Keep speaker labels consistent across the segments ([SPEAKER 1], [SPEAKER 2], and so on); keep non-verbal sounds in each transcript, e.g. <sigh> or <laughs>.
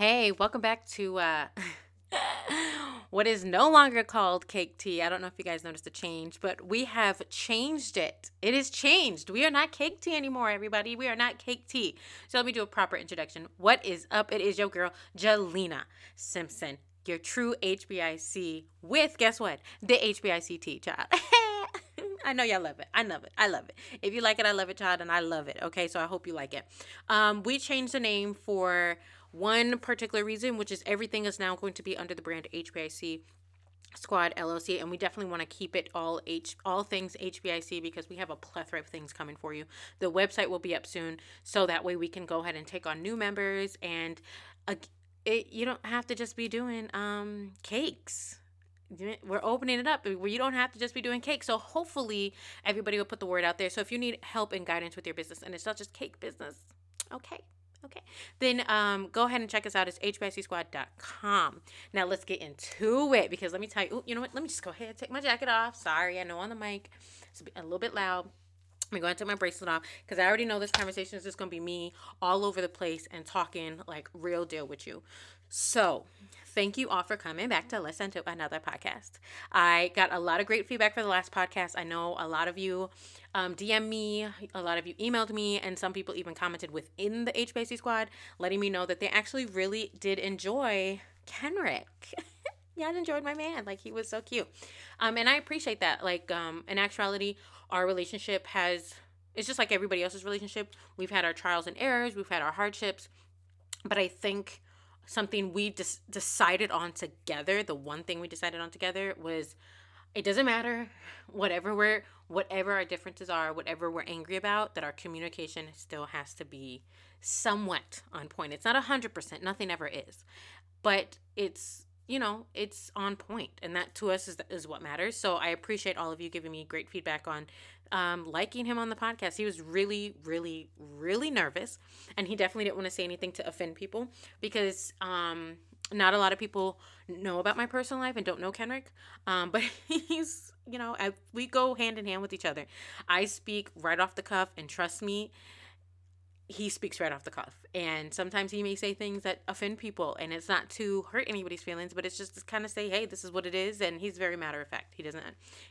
[SPEAKER 1] Hey, welcome back to uh, <laughs> what is no longer called cake tea. I don't know if you guys noticed the change, but we have changed it. It is changed. We are not cake tea anymore, everybody. We are not cake tea. So let me do a proper introduction. What is up? It is your girl, Jalena Simpson, your true HBIC with, guess what? The HBIC tea child. <laughs> I know y'all love it. I love it. I love it. If you like it, I love it, child, and I love it. Okay, so I hope you like it. Um, we changed the name for one particular reason, which is everything is now going to be under the brand HBIC Squad LLC, and we definitely want to keep it all H all things HBIC because we have a plethora of things coming for you. The website will be up soon, so that way we can go ahead and take on new members, and uh, it, you don't have to just be doing um, cakes. We're opening it up where you don't have to just be doing cake. So hopefully everybody will put the word out there. So if you need help and guidance with your business, and it's not just cake business, okay, Okay. Then um, go ahead and check us out. It's hbicsquad.com. Now let's get into it because let me tell you, ooh, you know what? Let me just go ahead and take my jacket off. Sorry, I know on the mic it's a little bit loud. I'm going to take my bracelet off because I already know this conversation is just going to be me all over the place and talking like real deal with you. So, thank you all for coming back to listen to another podcast. I got a lot of great feedback for the last podcast. I know a lot of you um, DM me, a lot of you emailed me, and some people even commented within the HBIC squad, letting me know that they actually really did enjoy Kenrick. <laughs> yeah, I enjoyed my man. Like he was so cute. Um, and I appreciate that. Like, um, in actuality, our relationship has it's just like everybody else's relationship. We've had our trials and errors, we've had our hardships, but I think something we just decided on together, the one thing we decided on together was it doesn't matter whatever we're whatever our differences are, whatever we're angry about, that our communication still has to be somewhat on point. It's not a hundred percent, nothing ever is. But it's you know, it's on point, and that to us is is what matters. So I appreciate all of you giving me great feedback on um, liking him on the podcast. He was really, really, really nervous, and he definitely didn't want to say anything to offend people because um, not a lot of people know about my personal life and don't know Kenrick. Um, but <laughs> he's, you know, I, we go hand in hand with each other. I speak right off the cuff, and trust me, he speaks right off the cuff. And sometimes he may say things that offend people, and it's not to hurt anybody's feelings, but it's just to kind of say, "Hey, this is what it is." And he's very matter of fact. He doesn't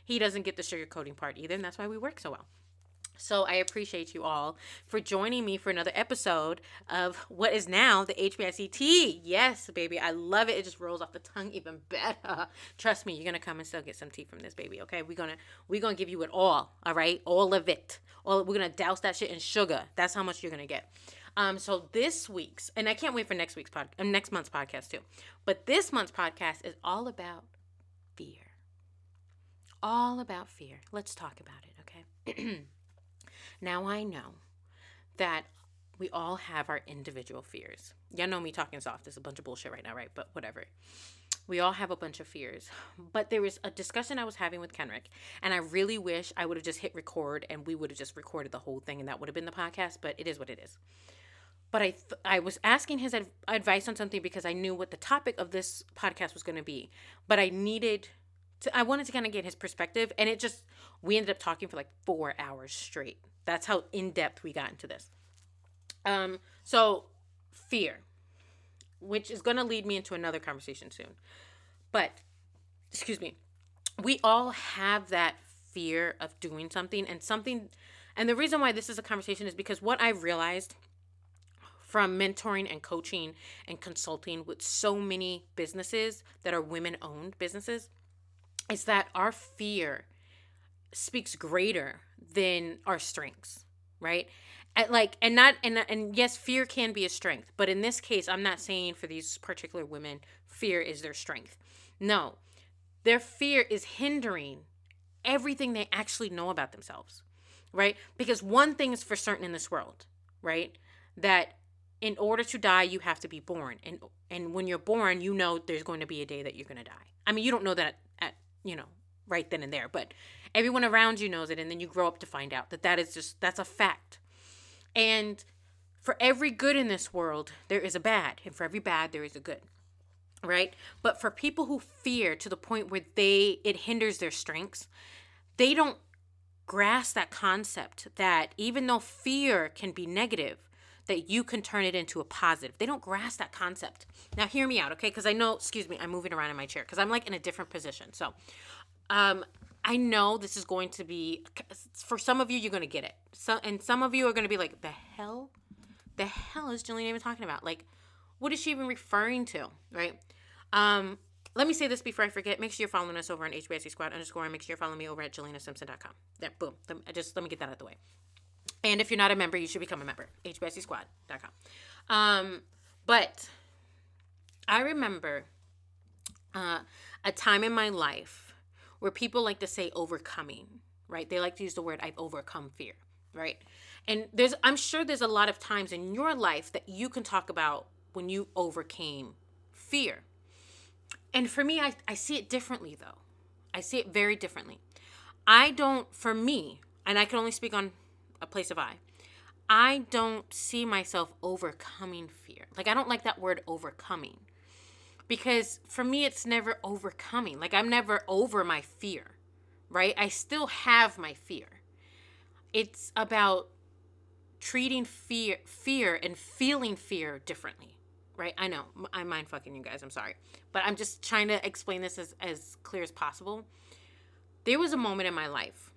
[SPEAKER 1] he doesn't get the sugarcoating part either, and that's why we work so well. So I appreciate you all for joining me for another episode of what is now the HBIC Yes, baby, I love it. It just rolls off the tongue even <laughs> better. Trust me, you're gonna come and still get some tea from this baby. Okay, we're gonna we're gonna give you it all. All right, all of it. All we're gonna douse that shit in sugar. That's how much you're gonna get. Um, so this week's, and I can't wait for next week's pod, uh, next month's podcast too. But this month's podcast is all about fear. All about fear. Let's talk about it, okay? <clears throat> Now I know that we all have our individual fears. Y'all know me talking soft. There's a bunch of bullshit right now, right? But whatever. We all have a bunch of fears. But there was a discussion I was having with Kenrick, and I really wish I would have just hit record and we would have just recorded the whole thing and that would have been the podcast, but it is what it is. But I th- I was asking his adv- advice on something because I knew what the topic of this podcast was going to be, but I needed to I wanted to kind of get his perspective and it just we ended up talking for like 4 hours straight that's how in depth we got into this. Um, so fear, which is going to lead me into another conversation soon. But, excuse me, we all have that fear of doing something and something. And the reason why this is a conversation is because what I've realized from mentoring and coaching and consulting with so many businesses that are women owned businesses is that our fear speaks greater than our strengths, right? And like and not and and yes, fear can be a strength, but in this case, I'm not saying for these particular women fear is their strength. No. Their fear is hindering everything they actually know about themselves, right? Because one thing is for certain in this world, right? That in order to die, you have to be born. And and when you're born, you know there's going to be a day that you're going to die. I mean, you don't know that at, you know, right then and there, but everyone around you knows it and then you grow up to find out that that is just that's a fact and for every good in this world there is a bad and for every bad there is a good right but for people who fear to the point where they it hinders their strengths they don't grasp that concept that even though fear can be negative that you can turn it into a positive. They don't grasp that concept. Now, hear me out, okay? Because I know, excuse me, I'm moving around in my chair because I'm like in a different position. So, um, I know this is going to be for some of you, you're going to get it. So, and some of you are going to be like, the hell, the hell is Jalena even talking about? Like, what is she even referring to, right? Um, let me say this before I forget. Make sure you're following us over on HBIC Squad underscore and make sure you're following me over at JalenaSimpson.com. There, boom. Just let me get that out of the way. And if you're not a member, you should become a member. HBICSquad.com. Um, but I remember uh, a time in my life where people like to say overcoming, right? They like to use the word I've overcome fear, right? And there's I'm sure there's a lot of times in your life that you can talk about when you overcame fear. And for me, I, I see it differently though. I see it very differently. I don't, for me, and I can only speak on a place of I. I don't see myself overcoming fear. Like I don't like that word overcoming. Because for me it's never overcoming. Like I'm never over my fear. Right? I still have my fear. It's about treating fear fear and feeling fear differently. Right? I know. I'm mind fucking you guys. I'm sorry. But I'm just trying to explain this as, as clear as possible. There was a moment in my life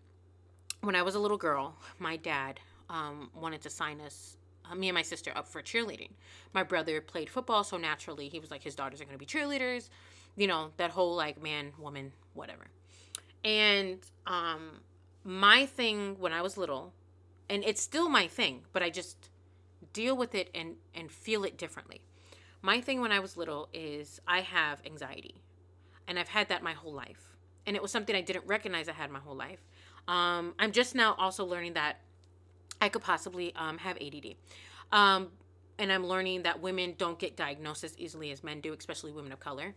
[SPEAKER 1] when I was a little girl, my dad um, wanted to sign us, me and my sister, up for cheerleading. My brother played football, so naturally he was like, his daughters are going to be cheerleaders. You know, that whole like man, woman, whatever. And um, my thing when I was little, and it's still my thing, but I just deal with it and, and feel it differently. My thing when I was little is I have anxiety, and I've had that my whole life. And it was something I didn't recognize I had my whole life um, I'm just now also learning that I could possibly um, have ADD. Um, and I'm learning that women don't get diagnosed as easily as men do, especially women of color,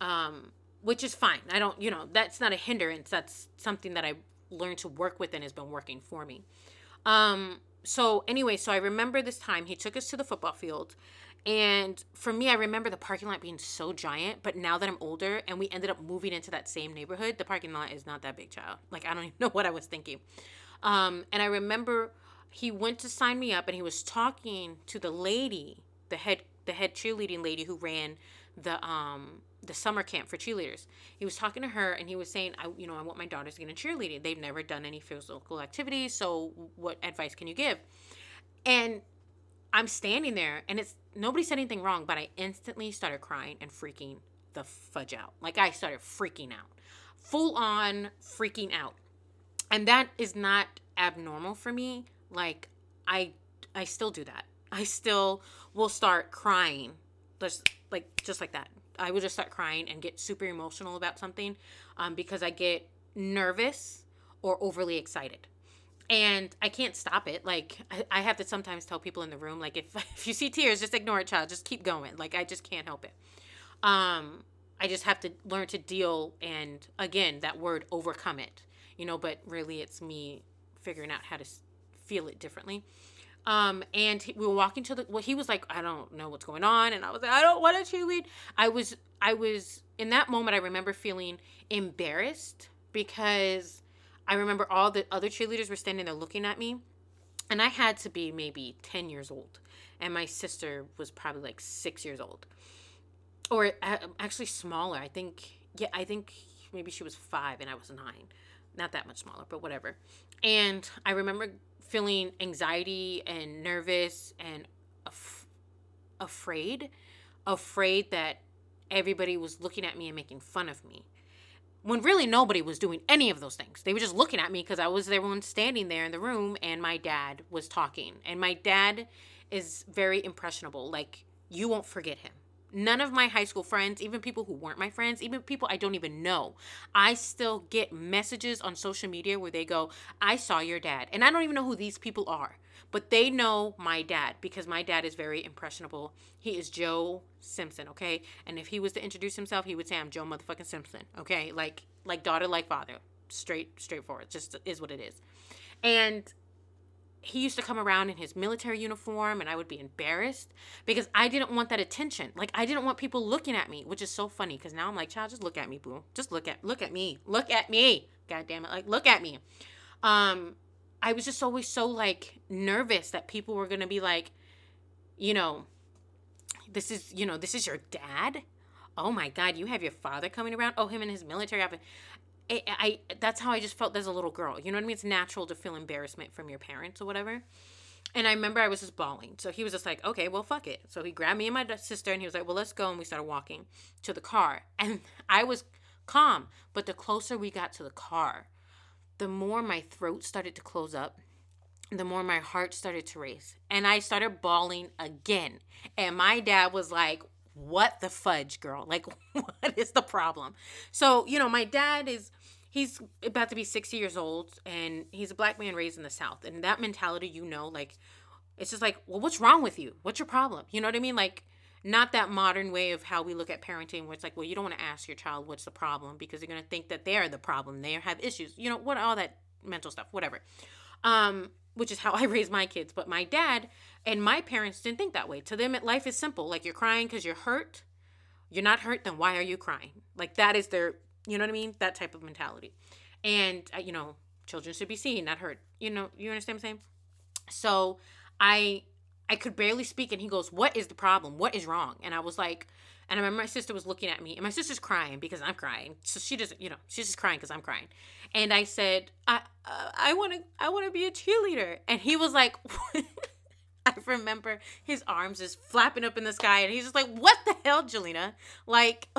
[SPEAKER 1] um, which is fine. I don't, you know, that's not a hindrance. That's something that I learned to work with and has been working for me. Um, so, anyway, so I remember this time he took us to the football field and for me, I remember the parking lot being so giant, but now that I'm older and we ended up moving into that same neighborhood, the parking lot is not that big, child. Like, I don't <laughs> even know what I was thinking. Um, and I remember he went to sign me up and he was talking to the lady, the head the head cheerleading lady who ran the um the summer camp for cheerleaders. He was talking to her and he was saying, I you know, I want my daughters to get into cheerleading. They've never done any physical activity, so what advice can you give? And I'm standing there and it's nobody said anything wrong, but I instantly started crying and freaking the fudge out. Like I started freaking out. Full on freaking out. And that is not abnormal for me. Like I I still do that. I still will start crying. Just like just like that. I will just start crying and get super emotional about something um, because I get nervous or overly excited and I can't stop it. Like I, have to sometimes tell people in the room, like if <laughs> if you see tears, just ignore it, child. Just keep going. Like I just can't help it. Um, I just have to learn to deal and again that word overcome it. You know, but really it's me figuring out how to feel it differently. Um, and he, we were walking to the. Well, he was like, I don't know what's going on, and I was like, I don't want to cheerlead. I was, I was in that moment. I remember feeling embarrassed because I remember all the other cheerleaders were standing there looking at me. And I had to be maybe 10 years old. And my sister was probably like six years old. Or uh, actually smaller. I think, yeah, I think maybe she was five and I was nine. Not that much smaller, but whatever. And I remember feeling anxiety and nervous and af- afraid. Afraid that everybody was looking at me and making fun of me when really nobody was doing any of those things. They were just looking at me because I was the one standing there in the room and my dad was talking. And my dad is very impressionable. Like, you won't forget him. None of my high school friends, even people who weren't my friends, even people I don't even know, I still get messages on social media where they go, I saw your dad. And I don't even know who these people are but they know my dad because my dad is very impressionable. He is Joe Simpson, okay? And if he was to introduce himself, he would say, "I'm Joe motherfucking Simpson," okay? Like like daughter, like father, straight straightforward. Just is what it is. And he used to come around in his military uniform and I would be embarrassed because I didn't want that attention. Like I didn't want people looking at me, which is so funny because now I'm like, child, just look at me, boo. Just look at look at me. Look at me. God damn it. Like look at me. Um I was just always so like nervous that people were gonna be like, you know, this is, you know, this is your dad. Oh my God, you have your father coming around. Oh, him and his military outfit. I, I that's how I just felt as a little girl. You know what I mean? It's natural to feel embarrassment from your parents or whatever. And I remember I was just bawling. So he was just like, okay, well, fuck it. So he grabbed me and my sister and he was like, well, let's go. And we started walking to the car. <laughs> And I was calm. But the closer we got to the car, the more my throat started to close up, the more my heart started to race. And I started bawling again. And my dad was like, what the fudge, girl? Like, <laughs> what is the problem? So, you know, my dad is he's about to be 60 years old and he's a black man raised in the south and that mentality you know like it's just like well what's wrong with you what's your problem you know what i mean like not that modern way of how we look at parenting where it's like well you don't want to ask your child what's the problem because you're going to think that they're the problem they have issues you know what all that mental stuff whatever um which is how i raise my kids but my dad and my parents didn't think that way to them life is simple like you're crying because you're hurt you're not hurt then why are you crying like that is their you know what I mean? That type of mentality. And, uh, you know, children should be seen, not hurt. You know, you understand what I'm saying? So I I could barely speak and he goes, What is the problem? What is wrong? And I was like, and I remember my sister was looking at me and my sister's crying because I'm crying. So she doesn't, you know, she's just crying because I'm crying. And I said, I uh, I want to I want to be a cheerleader. And he was like, <laughs> I remember his arms just flapping up in the sky and he's just like, What the hell, Jalena? Like, <laughs>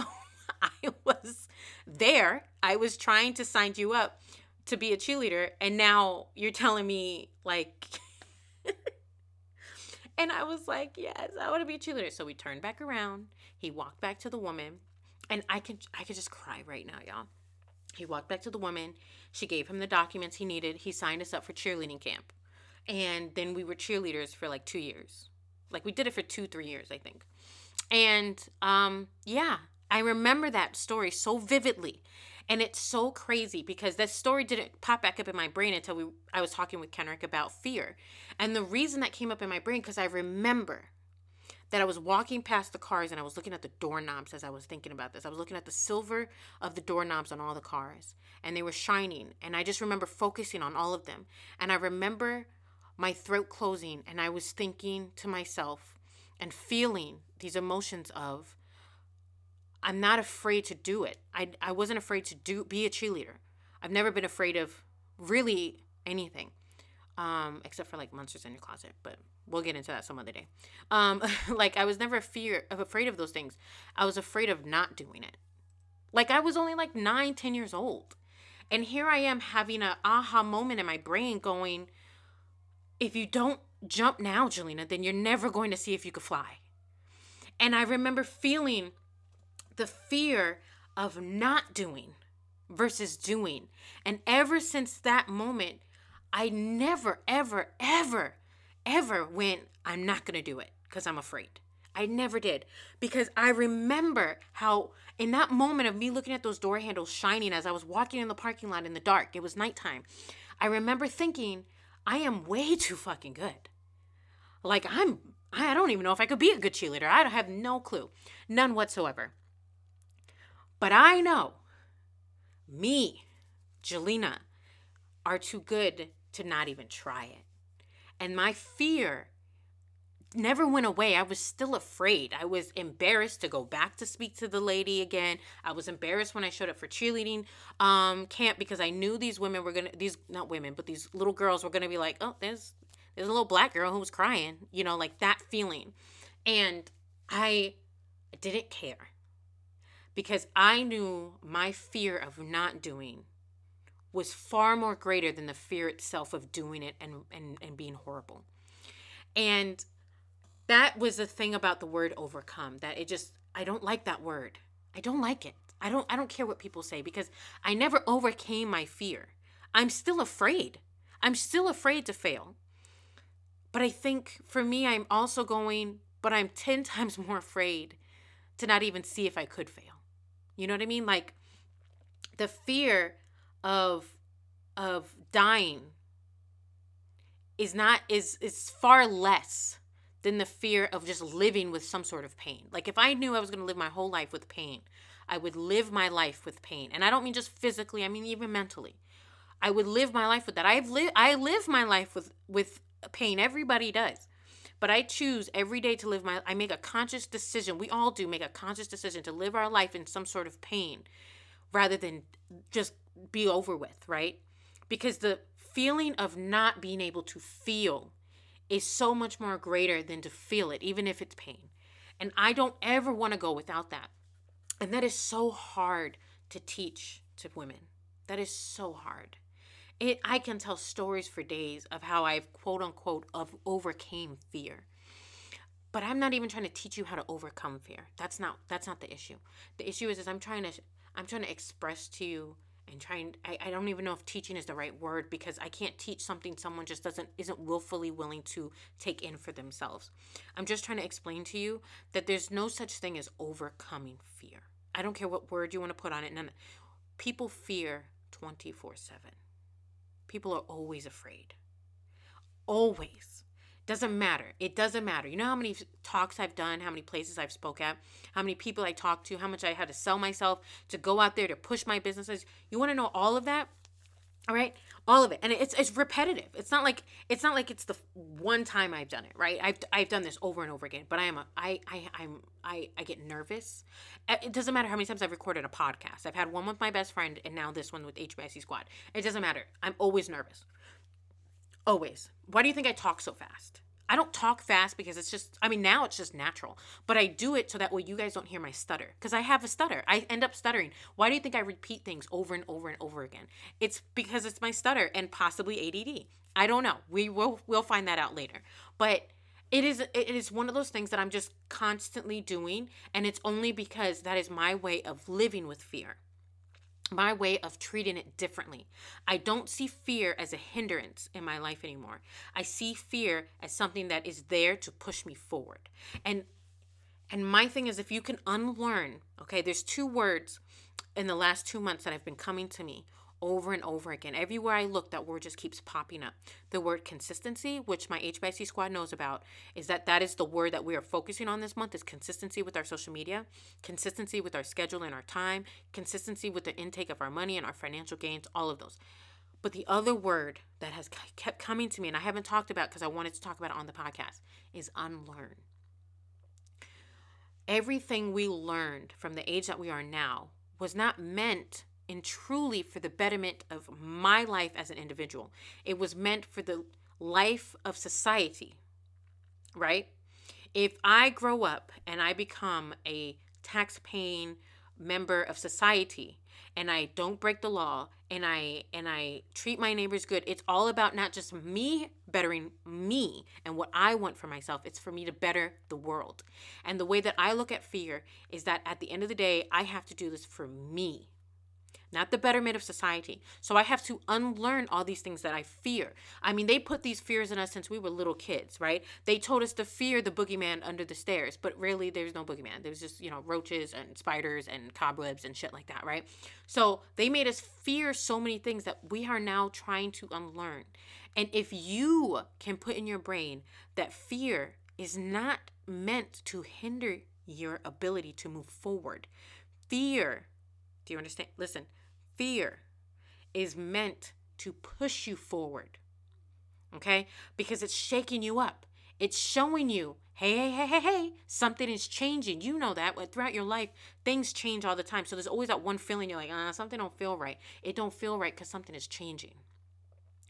[SPEAKER 1] I was there. I was trying to sign you up to be a cheerleader, and now you're telling me like. <laughs> and I was like, yes, I want to be a cheerleader. So we turned back around. He walked back to the woman, and I could I could just cry right now, y'all. He walked back to the woman. She gave him the documents he needed. He signed us up for cheerleading camp. And then we were cheerleaders for like two years. Like we did it for two, three years, I think. And um, yeah, I remember that story so vividly. And it's so crazy because this story didn't pop back up in my brain until we I was talking with Kenrick about fear. And the reason that came up in my brain because I remember that I was walking past the cars and I was looking at the doorknobs as I was thinking about this. I was looking at the silver of the doorknobs on all the cars and they were shining. And I just remember focusing on all of them. And I remember my throat closing and I was thinking to myself and feeling these emotions of I'm not afraid to do it. I, I wasn't afraid to do be a cheerleader. I've never been afraid of really anything, um, except for like monsters in your closet. But we'll get into that some other day. Um, <laughs> like I was never fear of afraid of those things. I was afraid of not doing it. Like I was only like nine, ten years old, and here I am having a aha moment in my brain, going, "If you don't jump now, Jalena, then you're never going to see if you could fly." And I remember feeling the fear of not doing versus doing. And ever since that moment, I never, ever, ever, ever went, I'm not going to do it because I'm afraid. I never did because I remember how, in that moment of me looking at those door handles shining as I was walking in the parking lot in the dark, it was nighttime. I remember thinking, I am way too fucking good. Like, I'm, I don't even know if I could be a good cheerleader. I have no clue, none whatsoever. But I know me, Jalena, are too good to not even try it. And my fear never went away. I was still afraid. I was embarrassed to go back to speak to the lady again. I was embarrassed when I showed up for cheerleading um, camp because I knew these women were gonna these not women, but these little girls were gonna be like, oh, there's there's a little black girl who was crying, you know, like that feeling. And I didn't care because I knew my fear of not doing was far more greater than the fear itself of doing it and, and, and being horrible. And that was the thing about the word overcome that it just, I don't like that word. I don't like it. I don't I don't care what people say because I never overcame my fear. I'm still afraid. I'm still afraid to fail. But I think for me I'm also going but I'm 10 <laughs> times more afraid to not even see if I could fail. You know what I mean? Like the fear of of dying is not is is far less than the fear of just living with some sort of pain. Like if I knew I was going to live my whole life with pain, I would live my life with pain. And I don't mean just physically, I mean even mentally. I would live my life with that. I've lived I live my life with with pain. Everybody does. But I choose every day to live my I make a conscious decision. We all do make a conscious decision to live our life in some sort of pain rather than just be over with, right? Because the feeling of not being able to feel is so much more greater than to feel it, even if it's pain. And I don't ever want to go without that. And that is so hard to teach to women. That is so hard. It I can tell stories for days of how I've quote unquote of overcame fear. But I'm not even trying to teach you how to overcome fear. That's not that's not the issue. The issue is is I'm trying to I'm trying to express to you and trying I, I don't even know if teaching is the right word because I can't teach something someone just doesn't isn't willfully willing to take in for themselves. I'm just trying to explain to you that there's no such thing as overcoming fear. I don't care what word you want to put on it. None people fear 24 7 people are always afraid. Always. Doesn't matter. It doesn't matter. You know how many talks I've done, how many places I've spoke at, how many people I talked to, how much I had to sell myself to go out there to push my businesses. You want to know all of that? All right, all of it, and it's it's repetitive. It's not like it's not like it's the one time I've done it, right? I've I've done this over and over again. But I am a I I I'm I I get nervous. Uh, it doesn't matter how many times I've recorded a podcast. I've had one with my best friend, and now this one with HBIC Squad. It doesn't matter. I'm always nervous. Always. Why do you think I talk so fast? I don't talk fast because it's just, I mean, now it's just natural, but I do it so that way you guys don't hear my stutter because I have a stutter. I end up stuttering. Why do you think I repeat things over and over and over again? It's because it's my stutter and possibly ADD. I don't know. We will we'll find that out later. But it is it is one of those things that I'm just constantly doing and it's only because that is my way of living with fear my way of treating it differently. I don't see fear as a hindrance in my life anymore. I see fear as something that is there to push me forward. And and my thing is if you can unlearn, okay, there's two words in the last 2 months that have been coming to me over and over again. Everywhere I look, that word just keeps popping up. The word consistency, which my HBIC squad knows about, is that that is the word that we are focusing on this month is consistency with our social media, consistency with our schedule and our time, consistency with the intake of our money and our financial gains, all of those. But the other word that has kept coming to me, and I haven't talked about because I wanted to talk about it on the podcast, is unlearn. Everything we learned from the age that we are now was not meant and truly for the betterment of my life as an individual. It was meant for the life of society, right? If I grow up and I become a tax paying member of society and I don't break the law and I and I treat my neighbors good, it's all about not just me bettering me and what I want for myself. It's for me to better the world. And the way that I look at fear is that at the end of the day, I have to do this for me not the betterment of society. So I have to unlearn all these things that I fear. I mean, they put these fears in us since we were little kids, right? They told us to fear the boogeyman under the stairs, but really there's no boogeyman. There's just, you know, roaches and spiders and cobwebs and shit like that, right? So they made us fear so many things that we are now trying to unlearn. And if you can put in your brain that fear is not meant to hinder your ability to move forward, fear do you understand? Listen, Fear is meant to push you forward. Okay? Because it's shaking you up. It's showing you, hey, hey, hey, hey, hey, something is changing. You know that. Throughout your life, things change all the time. So there's always that one feeling you're like, ah, something don't feel right. It don't feel right because something is changing.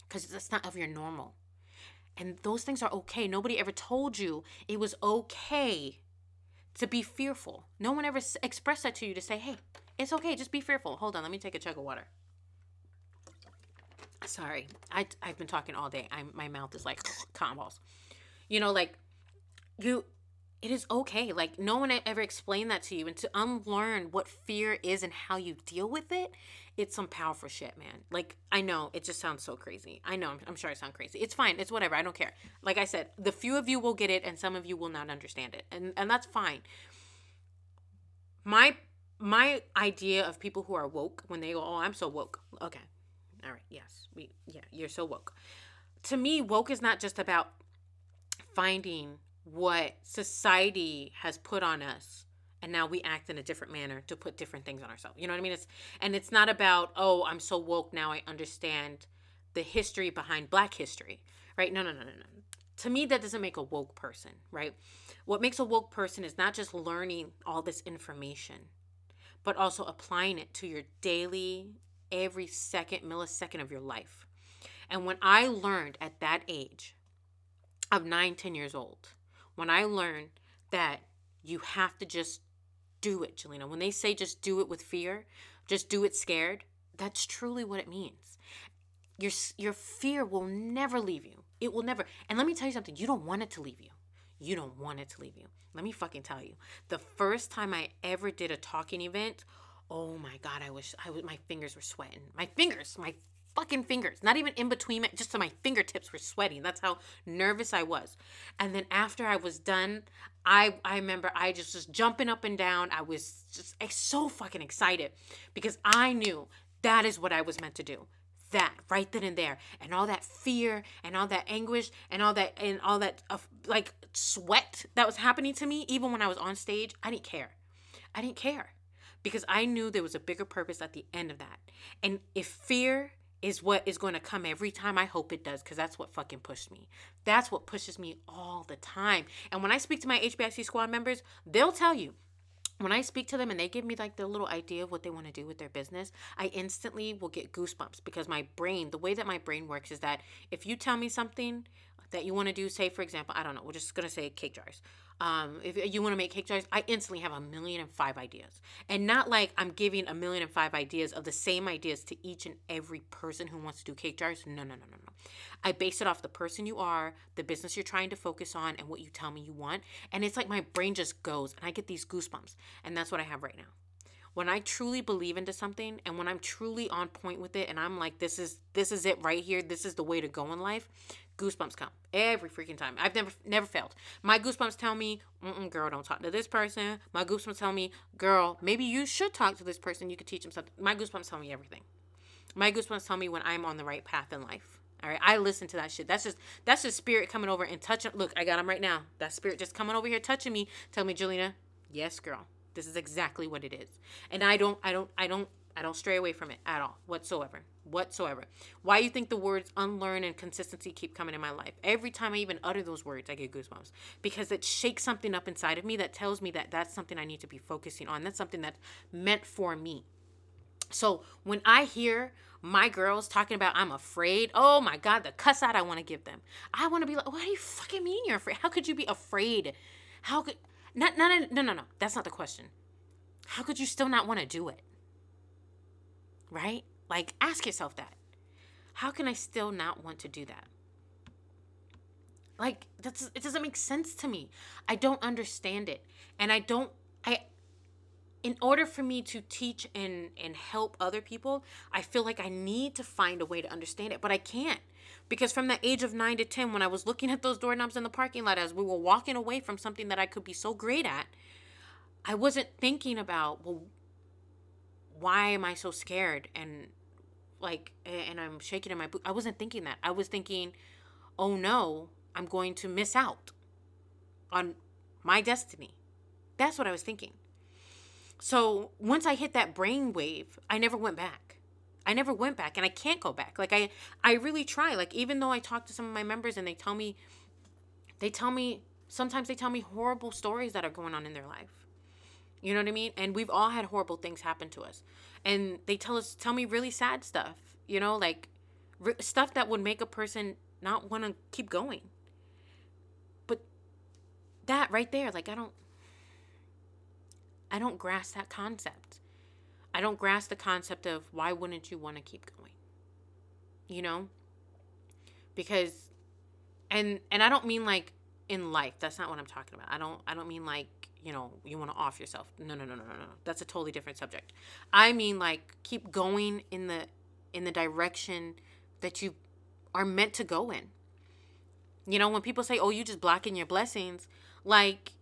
[SPEAKER 1] Because it's not of your normal. And those things are okay. Nobody ever told you it was okay to be fearful. No one ever expressed that to you to say, hey, it's okay. Just be fearful. Hold on. Let me take a chug of water. Sorry. I, I've been talking all day. I'm, my mouth is like <sniffs> cotton balls. You know, like, you, it is okay. Like, no one ever explained that to you. And to unlearn what fear is and how you deal with it, it's some powerful shit, man. Like, I know it just sounds so crazy. I know, I'm, I'm sure I sound crazy. It's fine. It's whatever. I don't care. Like I said, the few of you will get it and some of you will not understand it. And, and that's fine. My my idea of people who are woke when they go, "Oh, I'm so woke." Okay. All right. Yes. We yeah, you're so woke. To me, woke is not just about finding what society has put on us and now we act in a different manner to put different things on ourselves. You know what I mean? It's and it's not about, "Oh, I'm so woke now I understand the history behind black history." Right? No, no, no, no, no. to me that doesn't make a woke person, right? What makes a woke person is not just learning all this information, but also applying it to your daily, every second, millisecond of your life. And when I learned at that age of nine, 10 years old, when I learned that you have to just do it, Jalena, when they say just do it with fear, just do it scared, that's truly what it means. Your, your fear will never leave you. It will never. And let me tell you something you don't want it to leave you. You don't want it to leave you. Let me fucking tell you. The first time I ever did a talking event, oh my god, I wish I was my fingers were sweating. My fingers, my fucking fingers, not even in between just so my fingertips were sweating. That's how nervous I was. And then after I was done, I I remember I just was jumping up and down. I was just so fucking excited because I knew that is what I was meant to do that right then and there. And all that fear and all that anguish and all that and all that uh, like sweat that was happening to me even when i was on stage i didn't care. I didn't care because i knew there was a bigger purpose at the end of that. And if fear is what is going to come every time i hope it does because that's what fucking pushed me. That's what pushes me all the time. And when i speak to my hbic squad members they'll tell you when I speak to them and they give me like the little idea of what they want to do with their business, I instantly will get goosebumps because my brain, the way that my brain works is that if you tell me something that you want to do, say for example, I don't know, we're just gonna say cake jars. Um, if you want to make cake jars, I instantly have a million and five ideas. And not like I'm giving a million and five ideas of the same ideas to each and every person who wants to do cake jars. No, no, no, no, no. I base it off the person you are, the business you're trying to focus on, and what you tell me you want. And it's like my brain just goes and I get these goosebumps. And that's what I have right now when I truly believe into something and when I'm truly on point with it and I'm like this is this is it right here, this is the way to go in life, goosebumps come every freaking time. I've never never failed. My goosebumps tell me, girl, don't talk to this person. My goosebumps tell me, girl, maybe you should talk to this person. You could teach them something. My goosebumps tell me everything. My goosebumps tell me when I'm on the right path in life. All right, I listen to that shit. That's just that's just spirit coming over and touching. Look, I got them right now. That spirit just coming over here touching me, tell me, Jalena, yes, girl, this is exactly what it is. And I don't, I don't, I don't, I don't stray away from it at all whatsoever whatsoever. Why you think the words unlearn and consistency keep coming in my life? Every time I even utter those words, I get goosebumps because it shakes something up inside of me that tells me that that's something I need to be focusing on. That's something that's meant for me. So when I hear my girls talking about I'm afraid, oh my God, the cuss out I want to give them. I want to be like, what do you fucking mean you're afraid? How could you be afraid? How could, not, not, no, no, no, that's not the question. How could you still not want to do it? Right? Like, ask yourself that. How can I still not want to do that? Like, that's it doesn't make sense to me. I don't understand it. And I don't I in order for me to teach and and help other people, I feel like I need to find a way to understand it, but I can't. Because from the age of 9 to 10 when I was looking at those doorknobs in the parking lot as we were walking away from something that I could be so great at, I wasn't thinking about, well, why am I so scared? And like, and I'm shaking in my boot. I wasn't thinking that. I was thinking, oh no, I'm going to miss out on my destiny. That's what I was thinking. So once I hit that brain wave, I never went back. I never went back and I can't go back. Like I I really try. Like even though I talk to some of my members and they tell me they tell me sometimes they tell me horrible stories that are going on in their life. You know what I mean? And we've all had horrible things happen to us. And they tell us, tell me really sad stuff, you know, like re- stuff that would make a person not want to keep going. But that right there, like, I don't, I don't grasp that concept. I don't grasp the concept of why wouldn't you want to keep going? You know? Because and and I don't mean like in life. That's not what I'm talking about. I don't I don't mean like you know, you want to off yourself. No, no, no, no, no, no. That's a totally different subject. I mean like keep going in the in the direction that you are meant to go in. You know, when people say, "Oh, you just blocking your blessings," like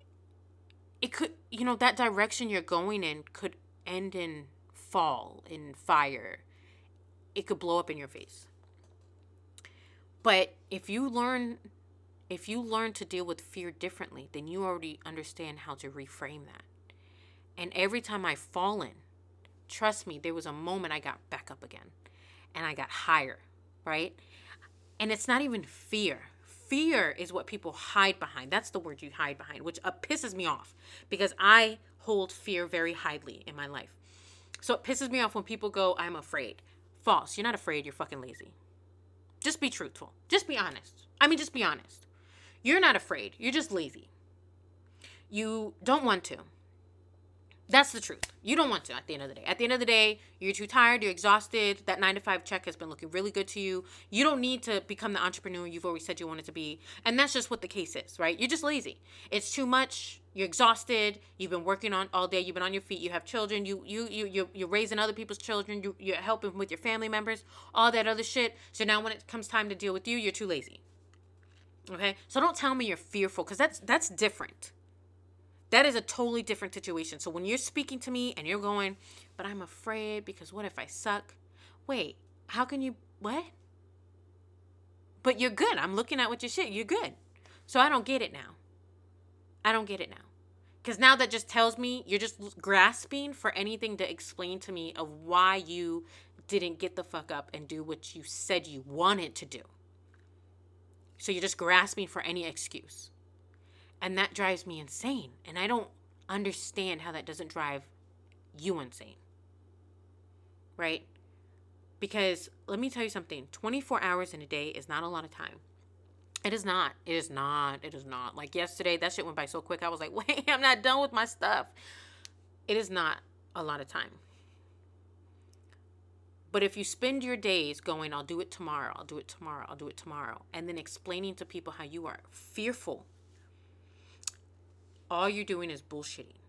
[SPEAKER 1] it could, you know, that direction you're going in could end in fall, in fire. It could blow up in your face. But if you learn if you learn to deal with fear differently, then you already understand how to reframe that. And every time I've fallen, trust me, there was a moment I got back up again and I got higher, right? And it's not even fear. fear is what people hide behind. That's the word you hide behind, which uh, pisses me off because I hold fear very highly in my life. So it pisses me off when people go, I'm afraid. False. You're not afraid. You're fucking lazy. Just be truthful. Just be honest. I mean, just be honest. You're not afraid. You're just lazy. You don't want to. That's the truth. You don't want to at the end of the day. At the end of the day, you're too tired, you're exhausted. That nine to five check has been looking really good to you. You don't need to become the entrepreneur you've always said you wanted to be. And that's just what the case is, right? You're just lazy. It's too much. You're exhausted. You've been working on all day. You've been on your feet. You have children. You you you you're, you're raising other people's children. You, you're helping with your family members. All that other shit. So now when it comes time to deal with you, you're too lazy. Okay. So don't tell me you're fearful because that's that's different. That is a totally different situation. So when you're speaking to me and you're going, but I'm afraid because what if I suck? Wait, how can you, what? But you're good. I'm looking at what you shit. You're good. So I don't get it now. I don't get it now. Because now that just tells me you're just grasping for anything to explain to me of why you didn't get the fuck up and do what you said you wanted to do. So you're just grasping for any excuse. And that drives me insane. And I don't understand how that doesn't drive you insane. Right? Because let me tell you something 24 hours in a day is not a lot of time. It is not. It is not. It is not. Like yesterday, that shit went by so quick. I was like, <laughs> wait, I'm not done with my stuff. It is not a lot of time. But if you spend your days going, I'll do it tomorrow, I'll do it tomorrow, I'll do it tomorrow, and then explaining to people how you are fearful all you're doing is bullshitting.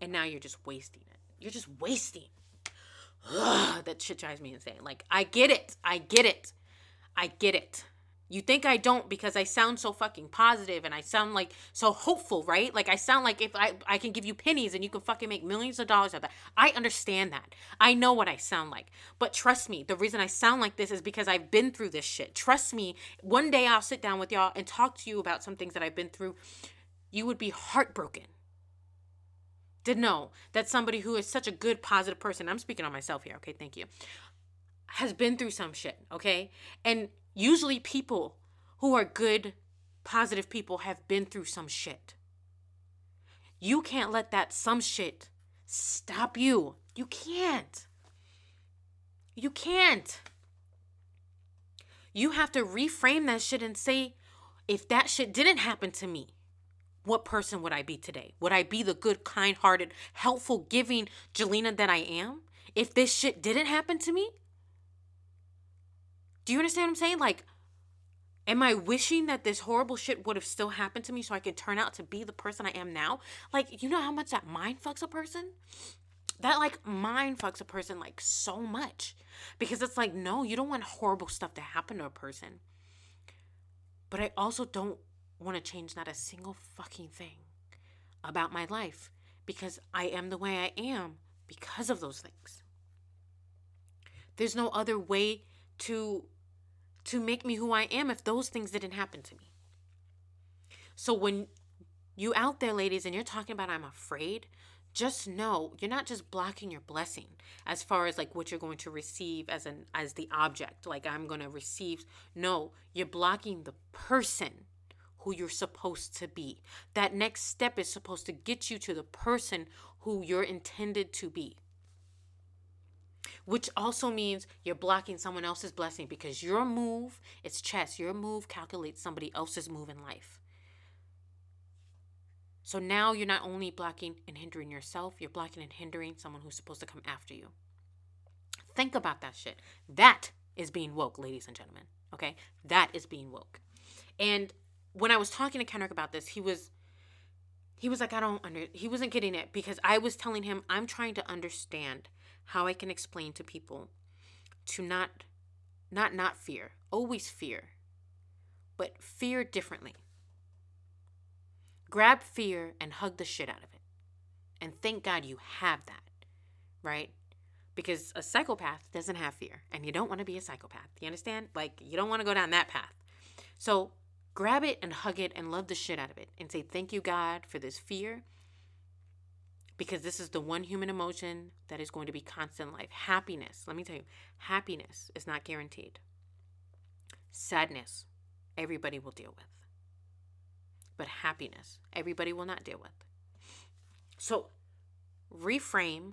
[SPEAKER 1] And now you're just wasting it. You're just wasting. Ugh, that shit drives me insane. Like, I get it. I get it. I get it. You think I don't because I sound so fucking positive and I sound like so hopeful, right? Like I sound like if I I can give you pennies and you can fucking make millions of dollars out of that. I understand that. I know what I sound like. But trust me, the reason I sound like this is because I've been through this shit. Trust me, one day I'll sit down with y'all and talk to you about some things that I've been through you would be heartbroken to know that somebody who is such a good, positive person, I'm speaking on myself here, okay, thank you, has been through some shit, okay? And usually people who are good, positive people have been through some shit. You can't let that some shit stop you. You can't. You can't. You have to reframe that shit and say, if that shit didn't happen to me, what person would I be today? Would I be the good, kind hearted, helpful, giving Jalena that I am if this shit didn't happen to me? Do you understand what I'm saying? Like, am I wishing that this horrible shit would have still happened to me so I could turn out to be the person I am now? Like, you know how much that mind fucks a person? That like mind fucks a person like so much because it's like, no, you don't want horrible stuff to happen to a person. But I also don't want to change not a single fucking thing about my life because I am the way I am because of those things. There's no other way to to make me who I am if those things didn't happen to me. So when you out there ladies and you're talking about I'm afraid, just know you're not just blocking your blessing as far as like what you're going to receive as an as the object like i'm going to receive no you're blocking the person who you're supposed to be. That next step is supposed to get you to the person who you're intended to be. Which also means you're blocking someone else's blessing because your move, it's chess, your move calculates somebody else's move in life. So now you're not only blocking and hindering yourself, you're blocking and hindering someone who's supposed to come after you. Think about that shit. That is being woke, ladies and gentlemen. Okay? That is being woke. And when I was talking to Kenrick about this, he was he was like, I don't under he wasn't getting it because I was telling him I'm trying to understand how I can explain to people to not not not fear, always fear, but fear differently. Grab fear and hug the shit out of it. And thank God you have that, right? Because a psychopath doesn't have fear, and you don't want to be a psychopath. You understand? Like, you don't want to go down that path. So, grab it and hug it and love the shit out of it and say, Thank you, God, for this fear. Because this is the one human emotion that is going to be constant life. Happiness, let me tell you, happiness is not guaranteed. Sadness everybody will deal with. But happiness, everybody will not deal with. So reframe,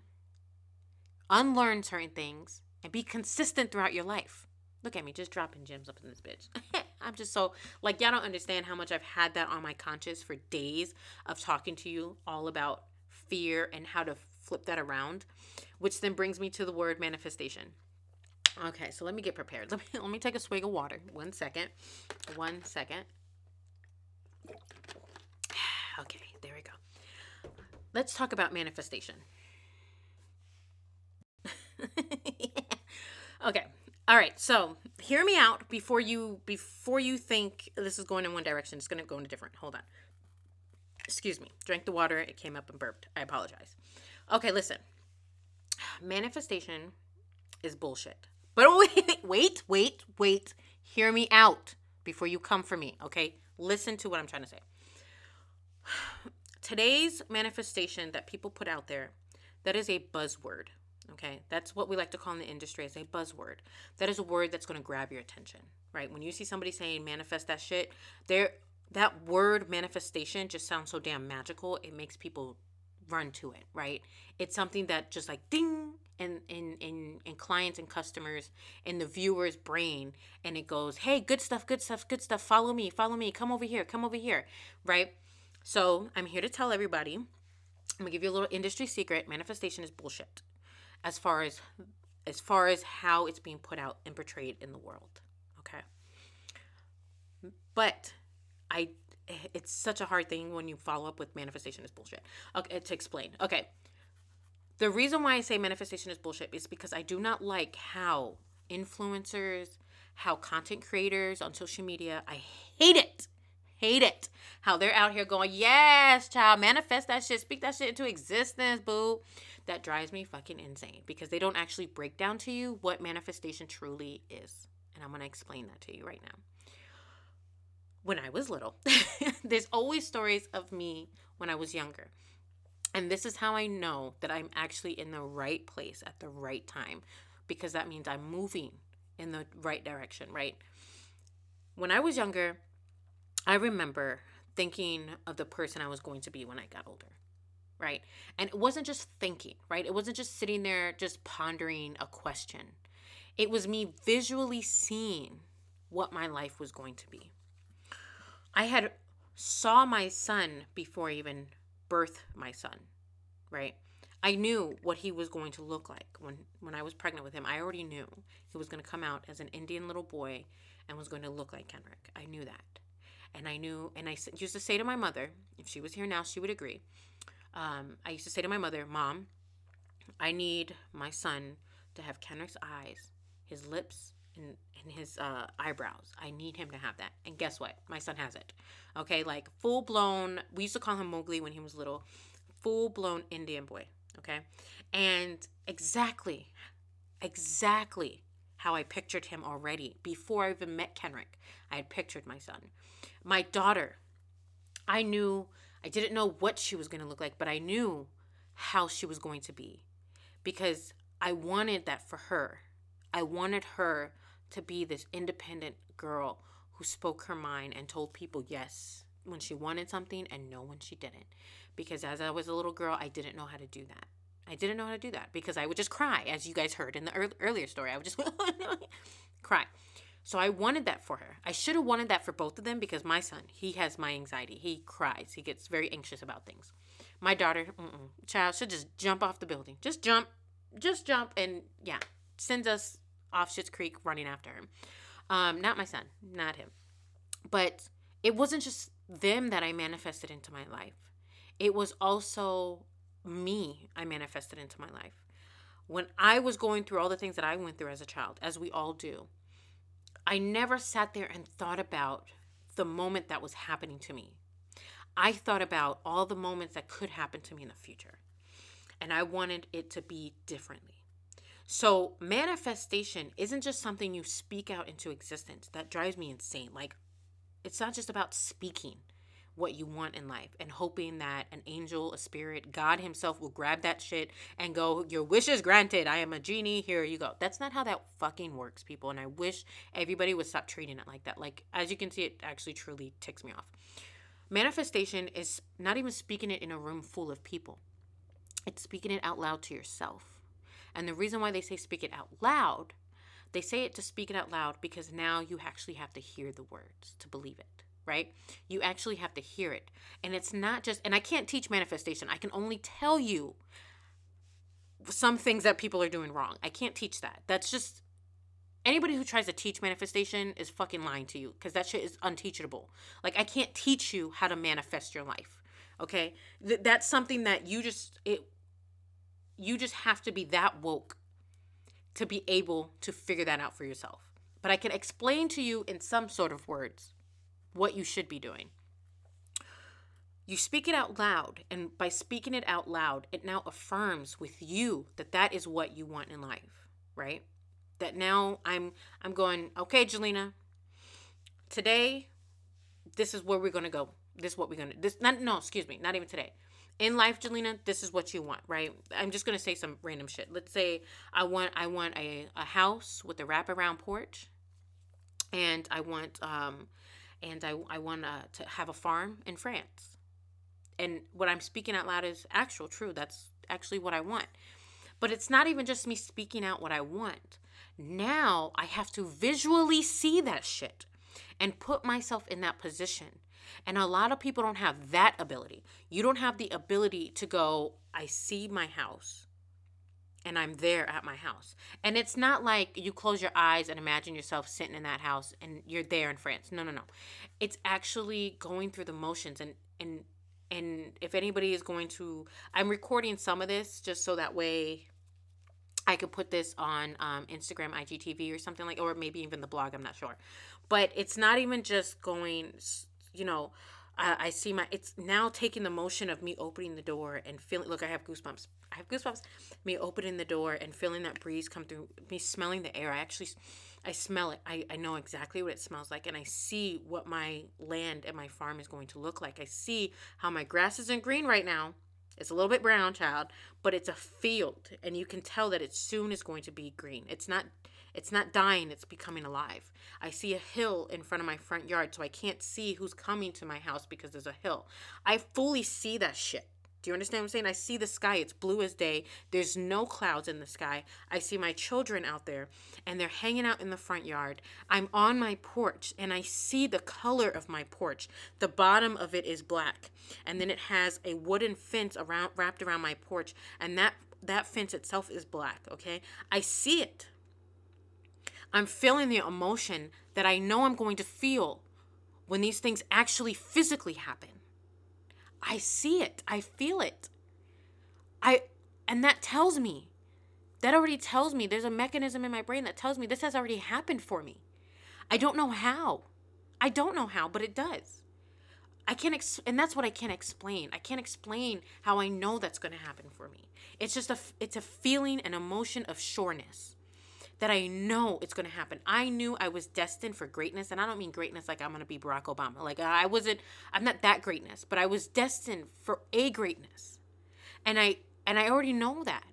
[SPEAKER 1] unlearn certain things, and be consistent throughout your life. Look at me, just dropping gems up in this bitch. <laughs> I'm just so, like, y'all don't understand how much I've had that on my conscience for days of talking to you all about fear and how to flip that around, which then brings me to the word manifestation. Okay, so let me get prepared. Let me <laughs> let me take a swig of water. One second. One second. <sighs> Okay, there we go. Let's talk about manifestation. <laughs> okay. All right. So, hear me out before you before you think this is going in one direction. It's going to go in a different. Hold on. Excuse me. Drank the water. It came up and burped. I apologize. Okay, listen. Manifestation is bullshit. But <laughs> wait, wait, wait, wait. Hear me out before you come for me, okay? Listen to what I'm trying to say. <sighs> Today's manifestation that people put out there, that is a buzzword, okay? That's what we like to call in the industry as a buzzword. That is a word that's going to grab your attention, right? When you see somebody saying manifest that shit, there that word manifestation just sounds so damn magical. It makes people run to it, right? It's something that just like ding in in in in clients and customers in the viewer's brain and it goes, "Hey, good stuff, good stuff, good stuff. Follow me, follow me. Come over here, come over here." Right? So, I'm here to tell everybody. I'm to give you a little industry secret. Manifestation is bullshit. As far as as far as how it's being put out and portrayed in the world. Okay? But I it's such a hard thing when you follow up with manifestation is bullshit. Okay, to explain. Okay. The reason why I say manifestation is bullshit is because I do not like how influencers, how content creators on social media, I hate it. Hate it. How they're out here going, yes, child, manifest that shit, speak that shit into existence, boo. That drives me fucking insane because they don't actually break down to you what manifestation truly is. And I'm going to explain that to you right now when I was little. <laughs> There's always stories of me when I was younger. And this is how I know that I'm actually in the right place at the right time because that means I'm moving in the right direction, right? When I was younger, I remember thinking of the person I was going to be when I got older, right? And it wasn't just thinking, right? It wasn't just sitting there just pondering a question. It was me visually seeing what my life was going to be. I had saw my son before I even birthed my son, right? I knew what he was going to look like when when I was pregnant with him. I already knew he was going to come out as an Indian little boy and was going to look like Kenrick. I knew that, and I knew, and I used to say to my mother, if she was here now, she would agree. Um, I used to say to my mother, "Mom, I need my son to have Kenrick's eyes, his lips, and, and his uh, eyebrows. I need him to have that. And guess what? My son has it. Okay, like full blown. We used to call him Mowgli when he was little. Full blown Indian boy. Okay, and exactly, exactly how I pictured him already before I even met Kenrick. I had pictured my son. My daughter, I knew, I didn't know what she was going to look like, but I knew how she was going to be because I wanted that for her. I wanted her to be this independent girl who spoke her mind and told people yes when she wanted something and no when she didn't. Because as I was a little girl, I didn't know how to do that. I didn't know how to do that because I would just cry, as you guys heard in the earlier story. I would just <laughs> cry. So I wanted that for her. I should have wanted that for both of them because my son, he has my anxiety. He cries. He gets very anxious about things. My daughter, child, should just jump off the building. Just jump. Just jump and yeah, sends us off Schitt's Creek running after him. Um, not my son, not him. But it wasn't just them that I manifested into my life. It was also me I manifested into my life. When I was going through all the things that I went through as a child, as we all do, I never sat there and thought about the moment that was happening to me. I thought about all the moments that could happen to me in the future. And I wanted it to be differently. So, manifestation isn't just something you speak out into existence. That drives me insane. Like, it's not just about speaking. what you want in life and hoping that an angel, a spirit, God Himself will grab that shit and go, Your wish is granted. I am a genie. Here you go. That's not how that fucking works, people. And I wish everybody would stop treating it like that. Like, as you can see, it actually truly ticks me off. Manifestation is not even speaking it in a room full of people, it's speaking it out loud to yourself. And the reason why they say speak it out loud, they say it to speak it out loud because now you actually have to hear the words to believe it right? You actually have to hear it. And it's not just, and I can't teach manifestation. I can only tell you some things that people are doing wrong. I can't teach that. That's just, anybody who tries to teach manifestation is fucking lying to you because that shit is unteachable. Like, I can't teach you how to manifest your life. Okay? Th- that's something that you just, it, you just have to be that woke to be able to figure that out for yourself. But I can explain to you in some sort of words what you should be doing. You speak it out loud, and by speaking it out loud, it now affirms with you that that is what you want in life, right? That now I'm I'm going, okay, Jalena, today this is where we're to go. This is what we're to this not no, excuse me, not even today. In life, Jalena, this is what you want, right? I'm just to say some random shit. Let's say I want I want a a house with a wraparound porch and I want um and I, I want to have a farm in France. And what I'm speaking out loud is actual true. That's actually what I want. But it's not even just me speaking out what I want. Now I have to visually see that shit and put myself in that position. And a lot of people don't have that ability. You don't have the ability to go, I see my house and I'm there at my house. And it's not like you close your eyes and imagine yourself sitting in that house and you're there in France. No, no, no. It's actually going through the motions and and and if anybody is going to I'm recording some of this just so that way I could put this on um, Instagram, IGTV, or something like, or maybe even the blog. I'm not sure, but it's not even just going, you know, I, I see my it's now taking the motion of me opening the door and feeling look i have goosebumps. I have goosebumps. Me opening the door and feeling that breeze come through me smelling the air. I actually i smell it. I, I know exactly what it smells like and i see what my land and my farm is going to look like. I see how my grass isn't green right now. It's a little bit brown child but it's a field and you can tell that it soon is going to be green. It's not it's not dying, it's becoming alive. I see a hill in front of my front yard, so I can't see who's coming to my house because there's a hill. I fully see that shit. Do you understand what I'm saying? I see the sky, it's blue as day. There's no clouds in the sky. I see my children out there and they're hanging out in the front yard. I'm on my porch and I see the color of my porch. The bottom of it is black and then it has a wooden fence around wrapped around my porch and that that fence itself is black, okay? I see it. I'm feeling the emotion that I know I'm going to feel when these things actually physically happen. I see it. I feel it. I and that tells me that already tells me there's a mechanism in my brain that tells me this has already happened for me. I don't know how. I don't know how, but it does. I can't ex- and that's what I can't explain. I can't explain how I know that's going to happen for me. It's just a it's a feeling an emotion of sureness that I know it's going to happen. I knew I was destined for greatness. And I don't mean greatness like I'm going to be Barack Obama. Like I wasn't, I'm not that greatness, but I was destined for a greatness. And I, and I already know that.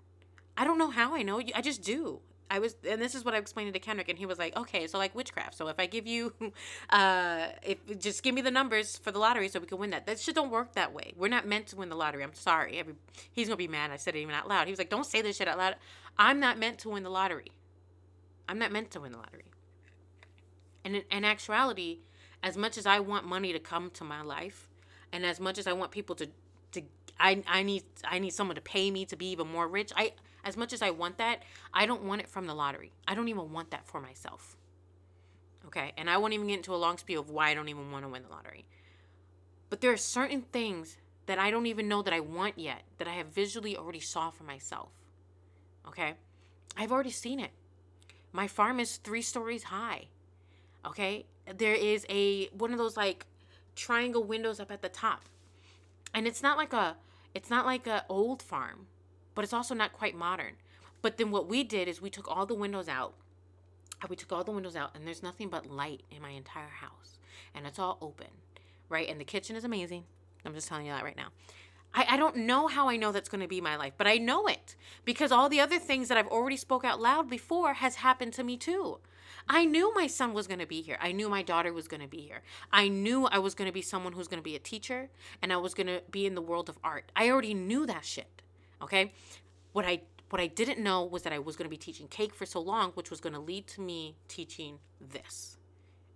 [SPEAKER 1] I don't know how I know. I just do. I was, and this is what I explained to Kenrick, and he was like, "Okay, so like witchcraft. So if I give you, <laughs> uh, if just give me the numbers for the lottery, so we can win that. That shit don't work that way. We're not meant to win the lottery. I'm sorry. Every, he's gonna be mad. I said it even out loud. He was like, "Don't say this shit out loud. I'm not meant to win the lottery. I'm not meant to win the lottery. And in, in actuality, as much as I want money to come to my life, and as much as I want people to to I, I need I need someone to pay me to be even more rich. I as much as I want that, I don't want it from the lottery. I don't even want that for myself. Okay? And I won't even get into a long spiel of why I don't even want to win the lottery. But there are certain things that I don't even know that I want yet that I have visually already saw for myself. Okay? I've already seen it. My farm is three stories high. Okay? There is a one of those like triangle windows up at the top. And it's not like a it's not like a old farm, but it's also not quite modern. But then what we did is we took all the windows out. We took all the windows out and there's nothing but light in my entire house. And it's all open. right? And the kitchen is amazing. I'm just telling you that right now. I, I don't know how I know that's going to be my life, but I know it because all the other things that I've already spoke out loud before has happened to me too. I knew my son was going to be here. I knew my daughter was going to be here. I knew I was going to be someone who's going to be a teacher and I was going to be in the world of art. I already knew that shit. Okay? What I what I didn't know was that I was going to be teaching cake for so long, which was going to lead to me teaching this.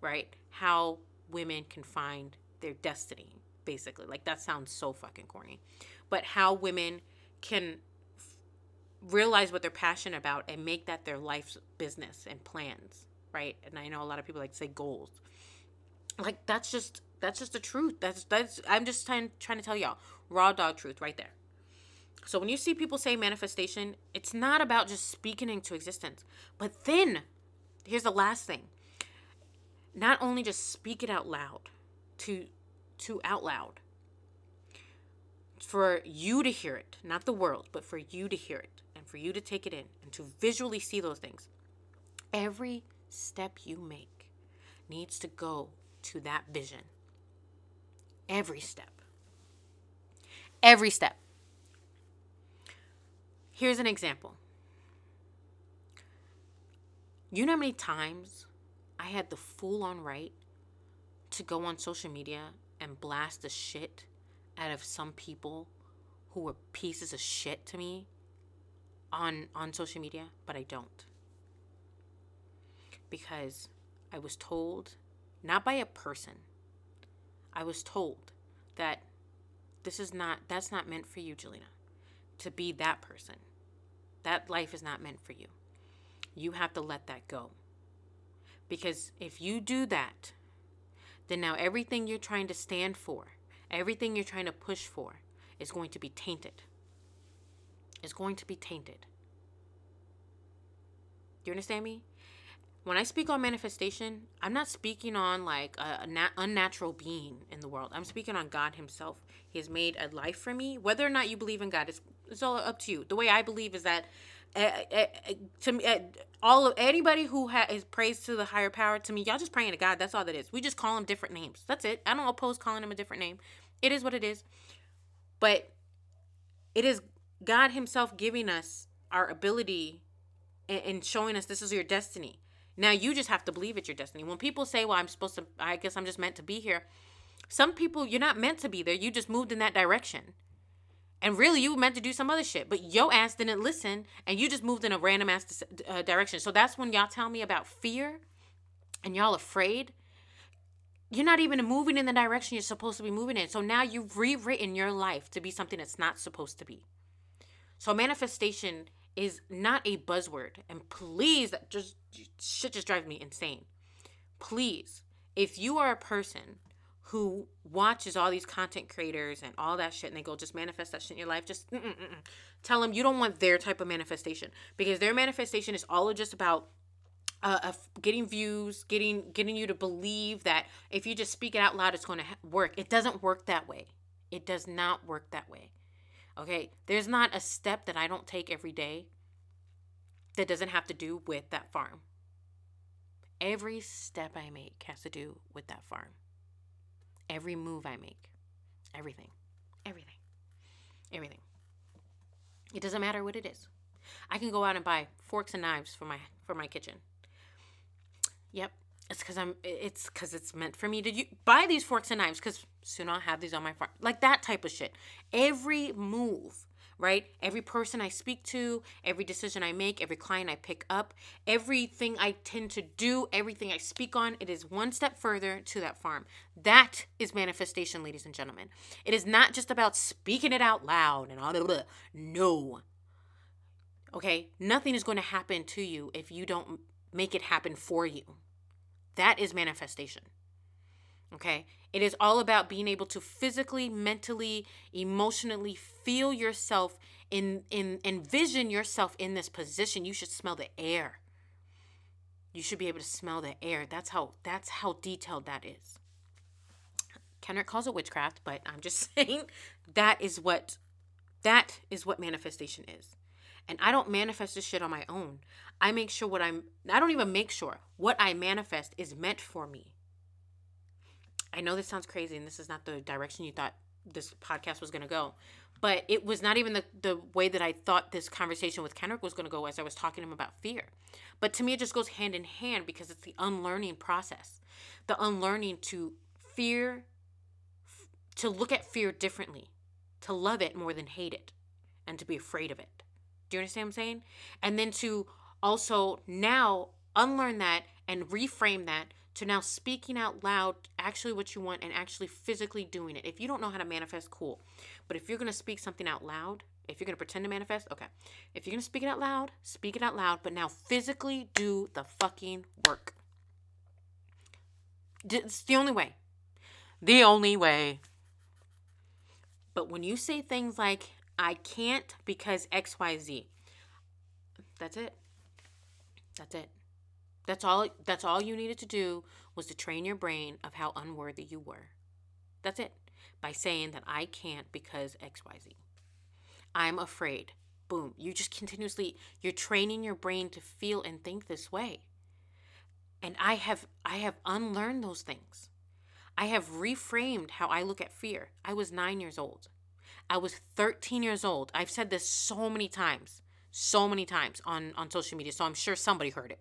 [SPEAKER 1] Right? How women can find their destiny, basically. Like that sounds so fucking corny. But how women can realize what they're passionate about and make that their life's business and plans right? And I know a lot of people like to say goals. Like that's just that's just the truth. That's that's I'm just trying trying to tell y'all raw dog truth right there. So when you see people say manifestation, it's not about just speaking into existence. But then here's the last thing. Not only just speak it out loud to to out loud for you to hear it, not the world, but for you to hear it and for you to take it in and to visually see those things. Every step you make needs to go to that vision. Every step. Every step. Here's an example. You know how many times I had the full on right to go on social media and blast the shit out of some people who were pieces of shit to me on on social media, but I don't because I was told, not by a person, I was told that this is not, that's not meant for you, Jalena, to be that person. That life is not meant for you. You have to let that go. Because if you do that, then now everything you're trying to stand for, everything you're trying to push for, is going to be tainted. Is going to be tainted. Do you understand me? when I speak on manifestation, I'm not speaking on like a, a nat- unnatural being in the world. I'm speaking on God Himself. He has made a life for me. Whether or not you believe in God, it's, it's all up to you. The way I believe is that uh, uh, to me, all of anybody who ha- is prays to the higher power, to me, y'all just praying to God. That's all that is. We just call him different names. That's it. I don't oppose calling him a different name. It is what it is. But it is God Himself giving us our ability and, and showing us this is your destiny now you just have to believe it's your destiny. When people say, "Well, I'm supposed to I guess I'm just meant to be here." Some people you're not meant to be there. You just moved in that direction. And really you were meant to do some other shit, but yo ass didn't listen and you just moved in a random ass uh, direction. So that's when y'all tell me about fear and y'all afraid. You're not even moving in the direction you're supposed to be moving in. So now you've rewritten your life to be something it's not supposed to be. So manifestation is not a buzzword. And please, just shit just drives me insane. Please, if you are a person who watches all these content creators and all that shit and they go just manifest that shit in your life, just mm-mm-mm. tell them you don't want their type of manifestation because their manifestation is all just about uh, uh, getting views, getting getting you to believe that if you just speak it out loud, it's going to ha- work. It doesn't work that way. It does not work that way. Okay, there's not a step that I don't take every day that doesn't have to do with that farm. Every step I make has to do with that farm. Every move I make, everything, everything, everything. It doesn't matter what it is. I can go out and buy forks and knives for my for my kitchen. Yep, it's because I'm. It's because it's meant for me to u- buy these forks and knives. Because soon I'll have these on my farm. Like that type of shit. Every move, right? Every person I speak to, every decision I make, every client I pick up, everything I tend to do, everything I speak on, it is one step further to that farm. That is manifestation, ladies and gentlemen. It is not just about speaking it out loud and all that. No. Okay, nothing is going to happen to you if you don't make it happen for you. That is manifestation. Okay? It is all about being able to physically, mentally, emotionally feel yourself in in envision yourself in this position. You should smell the air. You should be able to smell the air. That's how that's how detailed that is. Kenrick calls it witchcraft, but I'm just <laughs> saying that is what that is what manifestation is. And I don't manifest this shit on my own. I make sure what I'm, I don't even make sure what I manifest is meant for me. I know this sounds crazy and this is not the direction you thought this podcast was going to go, but it was not even the, the way that I thought this conversation with Kenrick was going to go as I was talking to him about fear. But to me, it just goes hand in hand because it's the unlearning process, the unlearning to fear, to look at fear differently, to love it more than hate it, and to be afraid of it. Do you understand what I'm saying? And then to also now unlearn that and reframe that to now speaking out loud actually what you want and actually physically doing it. If you don't know how to manifest, cool. But if you're going to speak something out loud, if you're going to pretend to manifest, okay. If you're going to speak it out loud, speak it out loud, but now physically do the fucking work. It's the only way. The only way. But when you say things like, I can't because XYZ, that's it. That's it. That's all that's all you needed to do was to train your brain of how unworthy you were. That's it. By saying that I can't because XYZ. I'm afraid. Boom. You just continuously you're training your brain to feel and think this way. And I have I have unlearned those things. I have reframed how I look at fear. I was 9 years old. I was 13 years old. I've said this so many times. So many times on on social media. So I'm sure somebody heard it.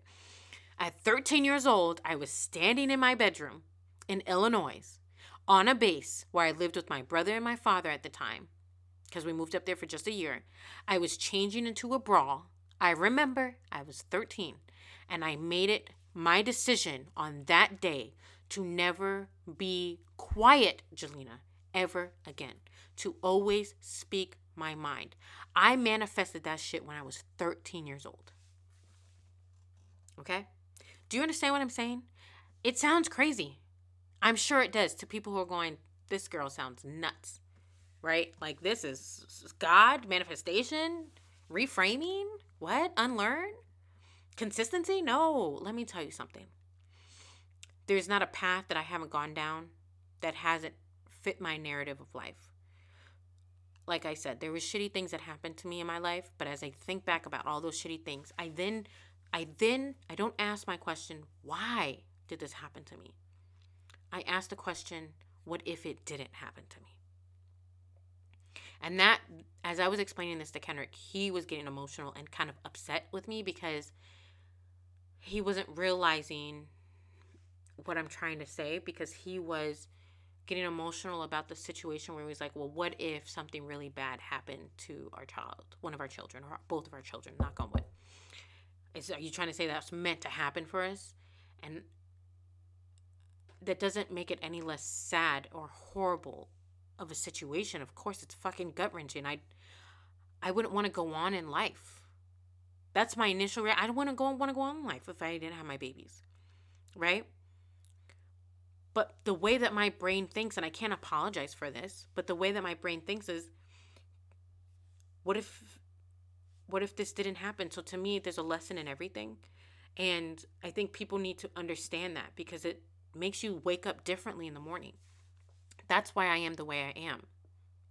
[SPEAKER 1] At 13 years old, I was standing in my bedroom in Illinois on a base where I lived with my brother and my father at the time because we moved up there for just a year. I was changing into a bra. I remember I was 13 and I made it my decision on that day to never be quiet, Jalena, ever again. To always speak my mind. I manifested that shit when I was 13 years old. Okay? Do you understand what I'm saying? It sounds crazy. I'm sure it does to people who are going, this girl sounds nuts, right? Like, this is God, manifestation, reframing, what? Unlearn? Consistency? No. Let me tell you something. There's not a path that I haven't gone down that hasn't fit my narrative of life. Like I said, there was shitty things that happened to me in my life, but as I think back about all those shitty things, I then I then I don't ask my question, why did this happen to me? I ask the question, what if it didn't happen to me? And that as I was explaining this to Kenrick, he was getting emotional and kind of upset with me because he wasn't realizing what I'm trying to say because he was getting emotional about the situation where he was like, well, what if something really bad happened to our child, one of our children, or both of our children, knock on wood. Is are you trying to say that's meant to happen for us? And that doesn't make it any less sad or horrible of a situation. Of course, it's fucking gut wrenching. I, I wouldn't want to go on in life. That's my initial. Re- I don't want to go want to go on in life if I didn't have my babies, right? But the way that my brain thinks, and I can't apologize for this, but the way that my brain thinks is, what if what if this didn't happen? So to me, there's a lesson in everything. And I think people need to understand that because it makes you wake up differently in the morning. That's why I am the way I am.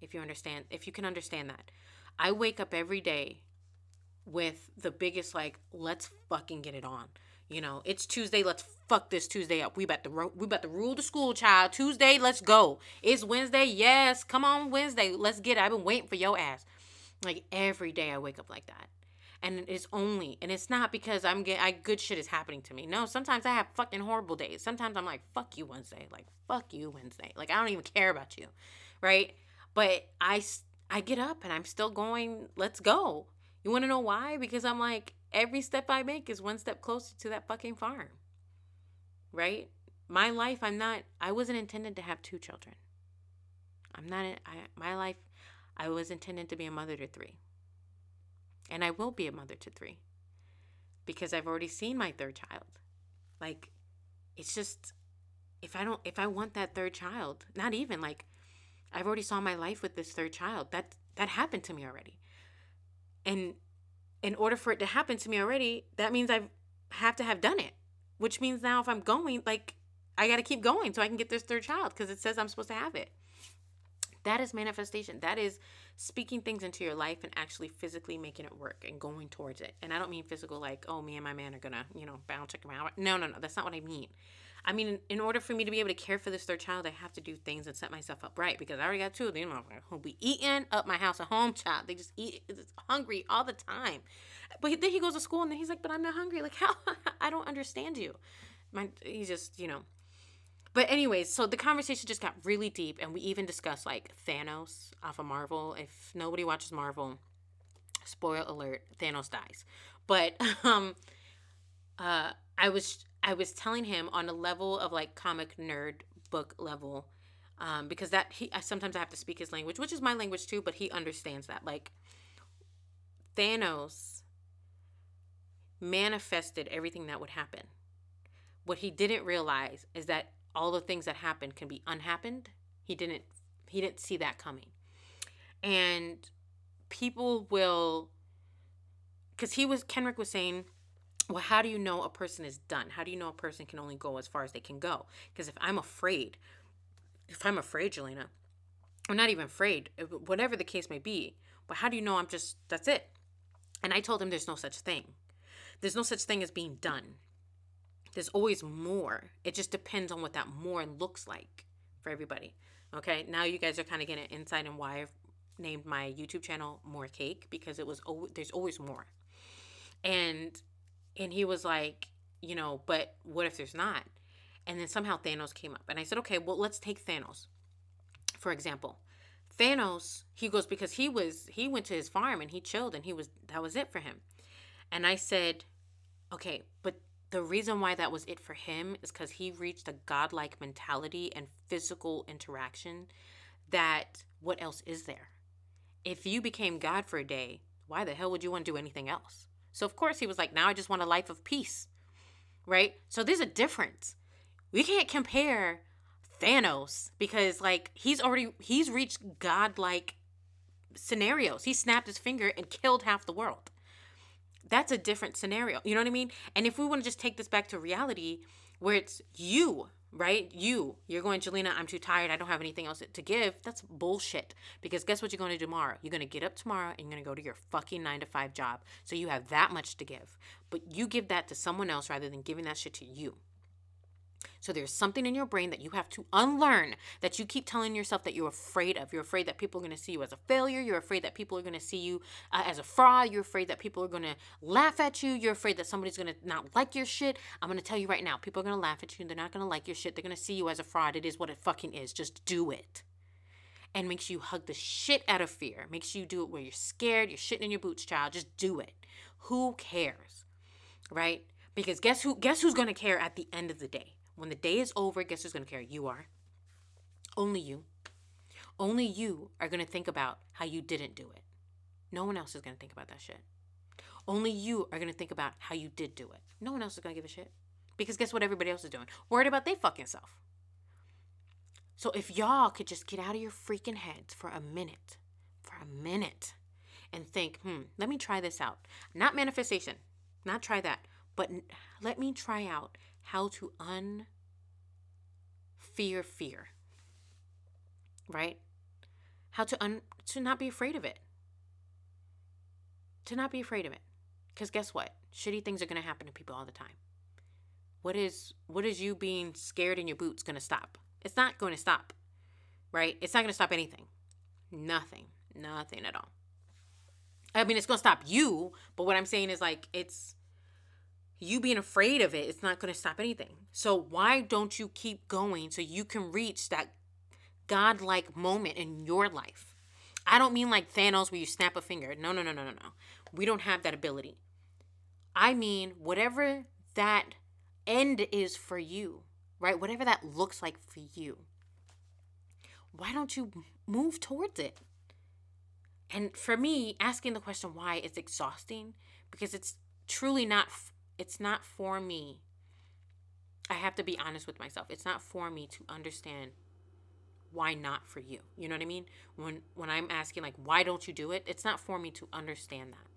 [SPEAKER 1] If you understand, if you can understand that. I wake up every day with the biggest like let's fucking get it on. You know, it's Tuesday, let's fuck this Tuesday up. We about to we about to rule the school, child. Tuesday, let's go. It's Wednesday. Yes, come on Wednesday. Let's get it. I've been waiting for your ass. Like every day I wake up like that. And it's only, and it's not because I'm getting, I good shit is happening to me. No, sometimes I have fucking horrible days. Sometimes I'm like, fuck you Wednesday. Like, fuck you Wednesday. Like, I don't even care about you. Right. But I, I get up and I'm still going, let's go. You want to know why? Because I'm like, every step I make is one step closer to that fucking farm. Right? My life, I'm not, I wasn't intended to have two children. I'm not, I, my life, I was intended to be a mother to three. And I will be a mother to three because I've already seen my third child. Like, it's just, if I don't, if I want that third child, not even like, I've already saw my life with this third child. That, that happened to me already. And in order for it to happen to me already, that means I have to have done it, which means now if I'm going, like, I got to keep going so I can get this third child because it says I'm supposed to have it. That is manifestation. That is speaking things into your life and actually physically making it work and going towards it. And I don't mean physical like, oh, me and my man are gonna, you know, bounce around. No, no, no. That's not what I mean. I mean, in order for me to be able to care for this third child, I have to do things and set myself up right because I already got two of them who be eating up my house at home, child. They just eat, hungry all the time. But then he goes to school and then he's like, but I'm not hungry. Like, <laughs> how? I don't understand you. My, he's just, you know, but anyways, so the conversation just got really deep, and we even discussed like Thanos off of Marvel. If nobody watches Marvel, spoil alert: Thanos dies. But <laughs> um, uh, I was I was telling him on a level of like comic nerd book level, um, because that he I, sometimes I have to speak his language, which is my language too, but he understands that like Thanos manifested everything that would happen. What he didn't realize is that all the things that happened can be unhappened. He didn't he didn't see that coming. And people will cuz he was Kenrick was saying, "Well, how do you know a person is done? How do you know a person can only go as far as they can go?" Because if I'm afraid, if I'm afraid, Jalena, I'm not even afraid, uh, whatever the case may be, but how do you know I'm just that's it? And I told him there's no such thing. There's no such thing as being done. There's always more. It just depends on what that more looks like for everybody. Okay, now you guys are kind of getting an insight in why I've named my YouTube channel More Cake because it was there's always more. And and he was like, you know, but what if there's not? And then somehow Thanos came up. And I said, okay, well, let's take Thanos. For example, Thanos, he goes because he was he went to his farm and he chilled and he was that was it for him. And I said, okay, but the reason why that was it for him is because he reached a godlike mentality and physical interaction that what else is there? If you became God for a day, why the hell would you want to do anything else? So, of course, he was like, now I just want a life of peace, right? So, there's a difference. We can't compare Thanos because, like, he's already, he's reached godlike scenarios. He snapped his finger and killed half the world that's a different scenario. You know what I mean? And if we want to just take this back to reality where it's you, right? You, you're going, Jalena, I'm too tired. I don't have anything else to give. That's bullshit. Because guess what you're going to do tomorrow? You're going to get up tomorrow and you're going to go to your fucking nine to five job. So you have that much to give. But you give that to someone else rather than giving that shit to you. So there's something in your brain that you have to unlearn that you keep telling yourself that you're afraid of. You're afraid that people are going to see you as a failure. You're afraid that people are going to see you uh, as a fraud. You're afraid that people are going to laugh at you. You're afraid that somebody's going to not like your shit. I'm going to tell you right now people are going to laugh at you. They're not going to like your shit. They're going to see you as a fraud. It is what it fucking is. Just do it. And makes you hug the shit out of fear. Makes you do it where you're scared. You're shitting in your boots, child. Just do it. Who cares? Right? Because guess who guess who's going to care at the end of the day? When the day is over, guess who's going to care? You are. Only you. Only you are going to think about how you didn't do it. No one else is going to think about that shit. Only you are going to think about how you did do it. No one else is going to give a shit. Because guess what everybody else is doing? Worried about their fucking self. So if y'all could just get out of your freaking heads for a minute, for a minute, and think, hmm, let me try this out. Not manifestation, not try that, but let me try out how to unfear fear. Right? How to un to not be afraid of it. To not be afraid of it. Cuz guess what? Shitty things are to happen to people all the time. What is what is you being scared in your boots to stop? It's not going to stop. Right? It's not to stop anything. Nothing. Nothing at all. I mean, it's to stop you, but what I'm saying is like it's you being afraid of it it's not going to stop anything. So why don't you keep going so you can reach that godlike moment in your life? I don't mean like thanos where you snap a finger. No no no no no no. We don't have that ability. I mean whatever that end is for you right? Whatever that looks like for you. Why don't you move towards it? And for me asking the question why is exhausting because it's truly not it's not for me. I have to be honest with myself. It's not for me to understand why not for you. You know what I mean? When when I'm asking like why don't you do it? It's not for me to understand that.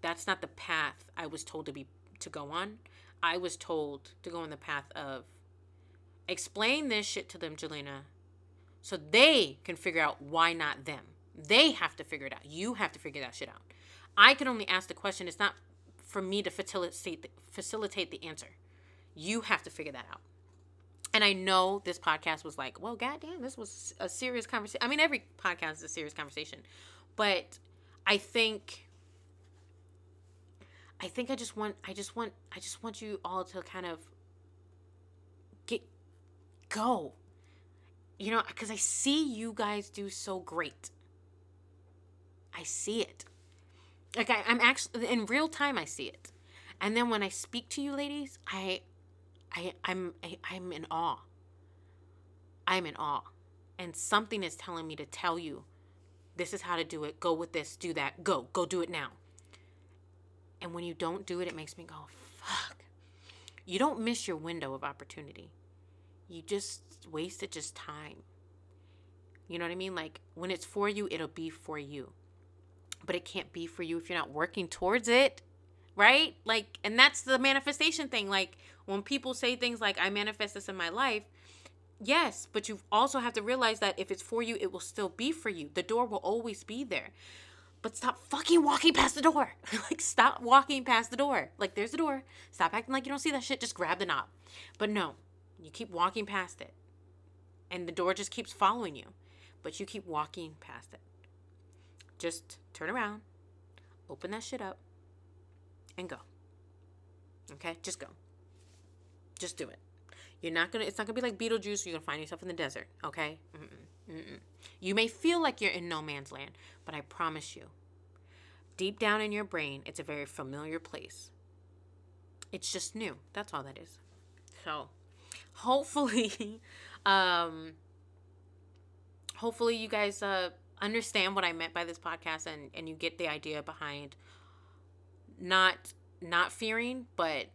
[SPEAKER 1] That's not the path I was told to be to go on. I was told to go on the path of explain this shit to them, Jalena, so they can figure out why not them. They have to figure it out. You have to figure that shit out. I can only ask the question. It's not for me to facilitate the, facilitate the answer. You have to figure that out. And I know this podcast was like, well, goddamn, this was a serious conversation. I mean, every podcast is a serious conversation, but I think, I think I just want, I just want, I just want you all to kind of get go. You know, because I see you guys do so great. I see it. Like I, I'm actually in real time. I see it, and then when I speak to you, ladies, I I I'm I, I'm in awe. I'm in awe. And something is telling me to tell you this is how to do it. Go with this, do that. Go. Go do it now. And when you don't do it, it makes me go, fuck. You don't miss your window of opportunity. You just wasted just time. You know what I mean? Like when it's for you, it'll be for you. But it can't be for you if you're not working towards it right? Like, and that's the manifestation thing. Like, when people say things like, I manifest this in my life, yes, but you also have to realize that if it's for you, it will still be for you. The door will always be there. But stop fucking walking past the door. <laughs> like, stop walking past the door. Like, there's the door. Stop acting like you don't see that shit. Just grab the knob. But no, you keep walking past it. And the door just keeps following you. But you keep walking past it. Just turn around, open that shit up, and go. Okay? Just go. Just do it. You're not gonna. It's not gonna be like Beetlejuice. You're gonna find yourself in the desert. Okay? Mm-mm, mm-mm. You may feel like you're in no man's land, but I promise you, deep down in your brain, it's a very familiar place. It's just new. That's all that is. So, hopefully, <laughs> um, hopefully you guys uh understand what I meant by this podcast and and you get the idea behind not not fearing, but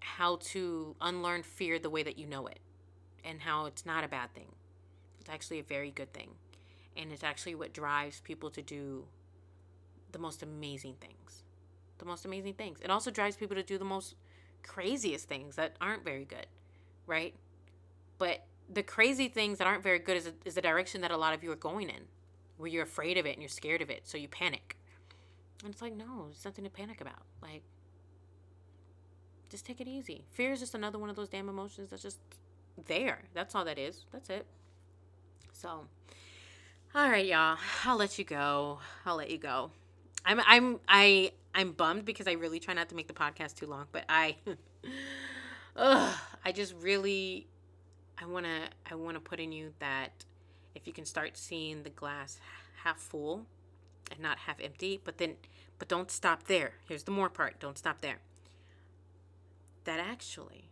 [SPEAKER 1] how to unlearn fear the way that you know it and how it's not a bad thing. It's actually a very good thing. And it's actually what drives people to do the most amazing things. The most amazing things. It also drives people to do the most craziest things that aren't very good, right? But the crazy things that aren't very good is, is the direction that a lot of you are going in, where you're afraid of it and you're scared of it, so you panic. And it's like, no, there's nothing to panic about. Like, just take it easy. Fear is just another one of those damn emotions that's just there. That's all that is. That's it. So, all right, y'all. I'll let you go. I'll let you go. I'm I'm I I'm bummed because I really try not to make the podcast too long, but I <laughs> ugh, I just really I want to I want to put in you that if you can start seeing the glass half full and not half empty, but then but don't stop there. Here's the more part. Don't stop there. That actually,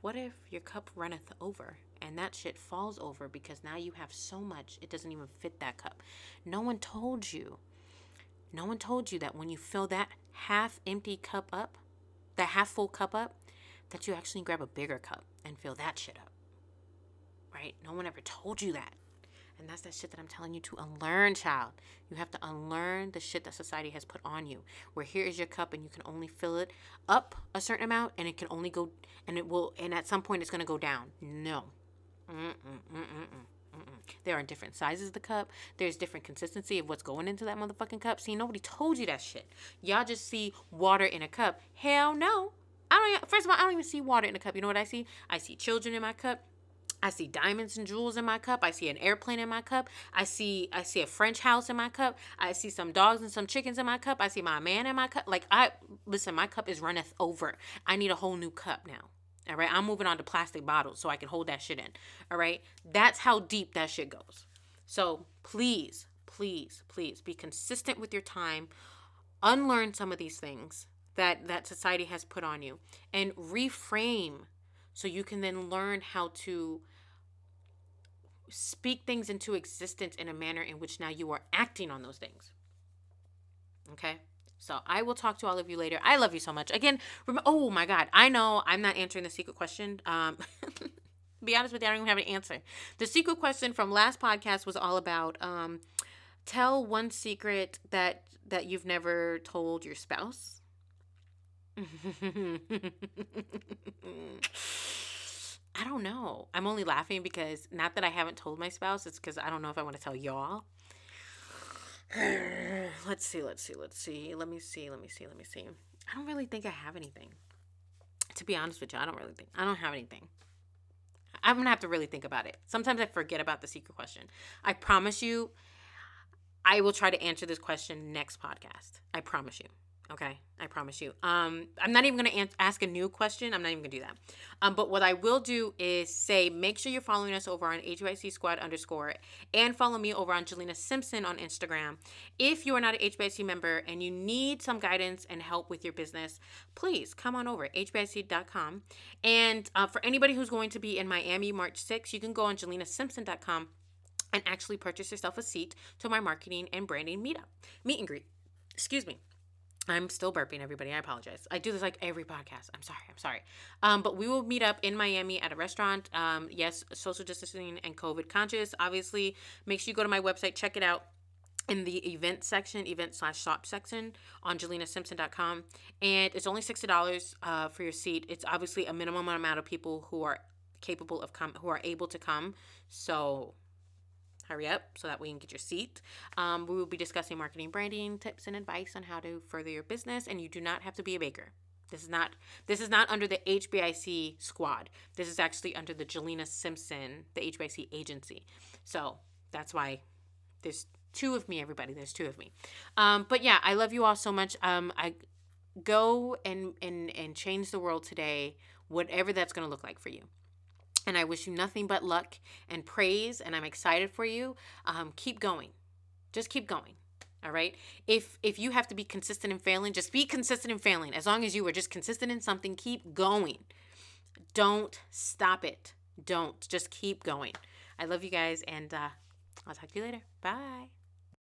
[SPEAKER 1] what if your cup runneth over and that shit falls over because now you have so much it doesn't even fit that cup? No one told you. No one told you that when you fill that half empty cup up, that half full cup up, that you actually grab a bigger cup and fill that shit up. Right? No one ever told you that. And that's that shit that I'm telling you to unlearn, child. You have to unlearn the shit that society has put on you. Where here is your cup and you can only fill it up a certain amount and it can only go, and it will, and at some point it's going to go down. No. There are different sizes of the cup. There's different consistency of what's going into that motherfucking cup. See, nobody told you that shit. Y'all just see water in a cup. Hell no. I don't. First of all, I don't even see water in a cup. You know what I see? I see children in my cup. I see diamonds and jewels in my cup. I see an airplane in my cup. I see I see a French house in my cup. I see some dogs and some chickens in my cup. I see my man in my cup. Like I listen, my cup is runneth over. I need a whole new cup now. All right, I'm moving on to plastic bottles so I can hold that shit in. All right, that's how deep that shit goes. So please, please, please be consistent with your time. Unlearn some of these things that that society has put on you and reframe so you can then learn how to speak things into existence in a manner in which now you are acting on those things. Okay? So I will talk to all of you later. I love you so much. Again, rem- oh my God, I know I'm not answering the secret question. Um, <laughs> be honest with you, I don't even have an answer. The secret question from last podcast was all about um, tell one secret that that you've never told your spouse. <laughs> I don't know. I'm only laughing because not that I haven't told my spouse, it's because I don't know if I want to tell y'all. <sighs> let's see, let's see, let's see. Let me see, let me see, let me see. I don't really think I have anything. To be honest with you, I don't really think I don't have anything. I'm gonna have to really think about it. Sometimes I forget about the secret question. I promise you, I will try to answer this question next podcast. I promise you. Okay, I promise you. Um, I'm not even gonna ask a new question. I'm not even gonna do that. Um, but what I will do is say, make sure you're following us over on HBIC Squad underscore, and follow me over on Jalena Simpson on Instagram. If you are not an HBIC member and you need some guidance and help with your business, please come on over hbic.com. And uh, for anybody who's going to be in Miami March 6th, you can go on JalenaSimpson.com and actually purchase yourself a seat to my marketing and branding meetup, meet and greet. Excuse me. I'm still burping, everybody. I apologize. I do this like every podcast. I'm sorry. I'm sorry. Um, but we will meet up in Miami at a restaurant. Um, yes, social distancing and COVID conscious. Obviously, make sure you go to my website, check it out in the event section, event slash shop section on JalenaSimpson.com. And it's only $60 uh, for your seat. It's obviously a minimum amount of people who are capable of come, who are able to come. So hurry up so that we can get your seat. Um, we will be discussing marketing, branding tips, and advice on how to further your business. And you do not have to be a baker. This is not this is not under the HBIC squad. This is actually under the Jalena Simpson, the HBIC agency. So that's why there's two of me, everybody. There's two of me. Um, but yeah, I love you all so much. Um, I go and and and change the world today, whatever that's going to look like for you and I wish you nothing but luck and praise. And I'm excited for you. Um, keep going. Just keep going. All right. If if you have to be consistent in failing, just be consistent in failing. As long as you are just consistent in something, keep going. Don't stop it. Don't. Just keep going. I love you guys, and uh, I'll talk to you later. Bye.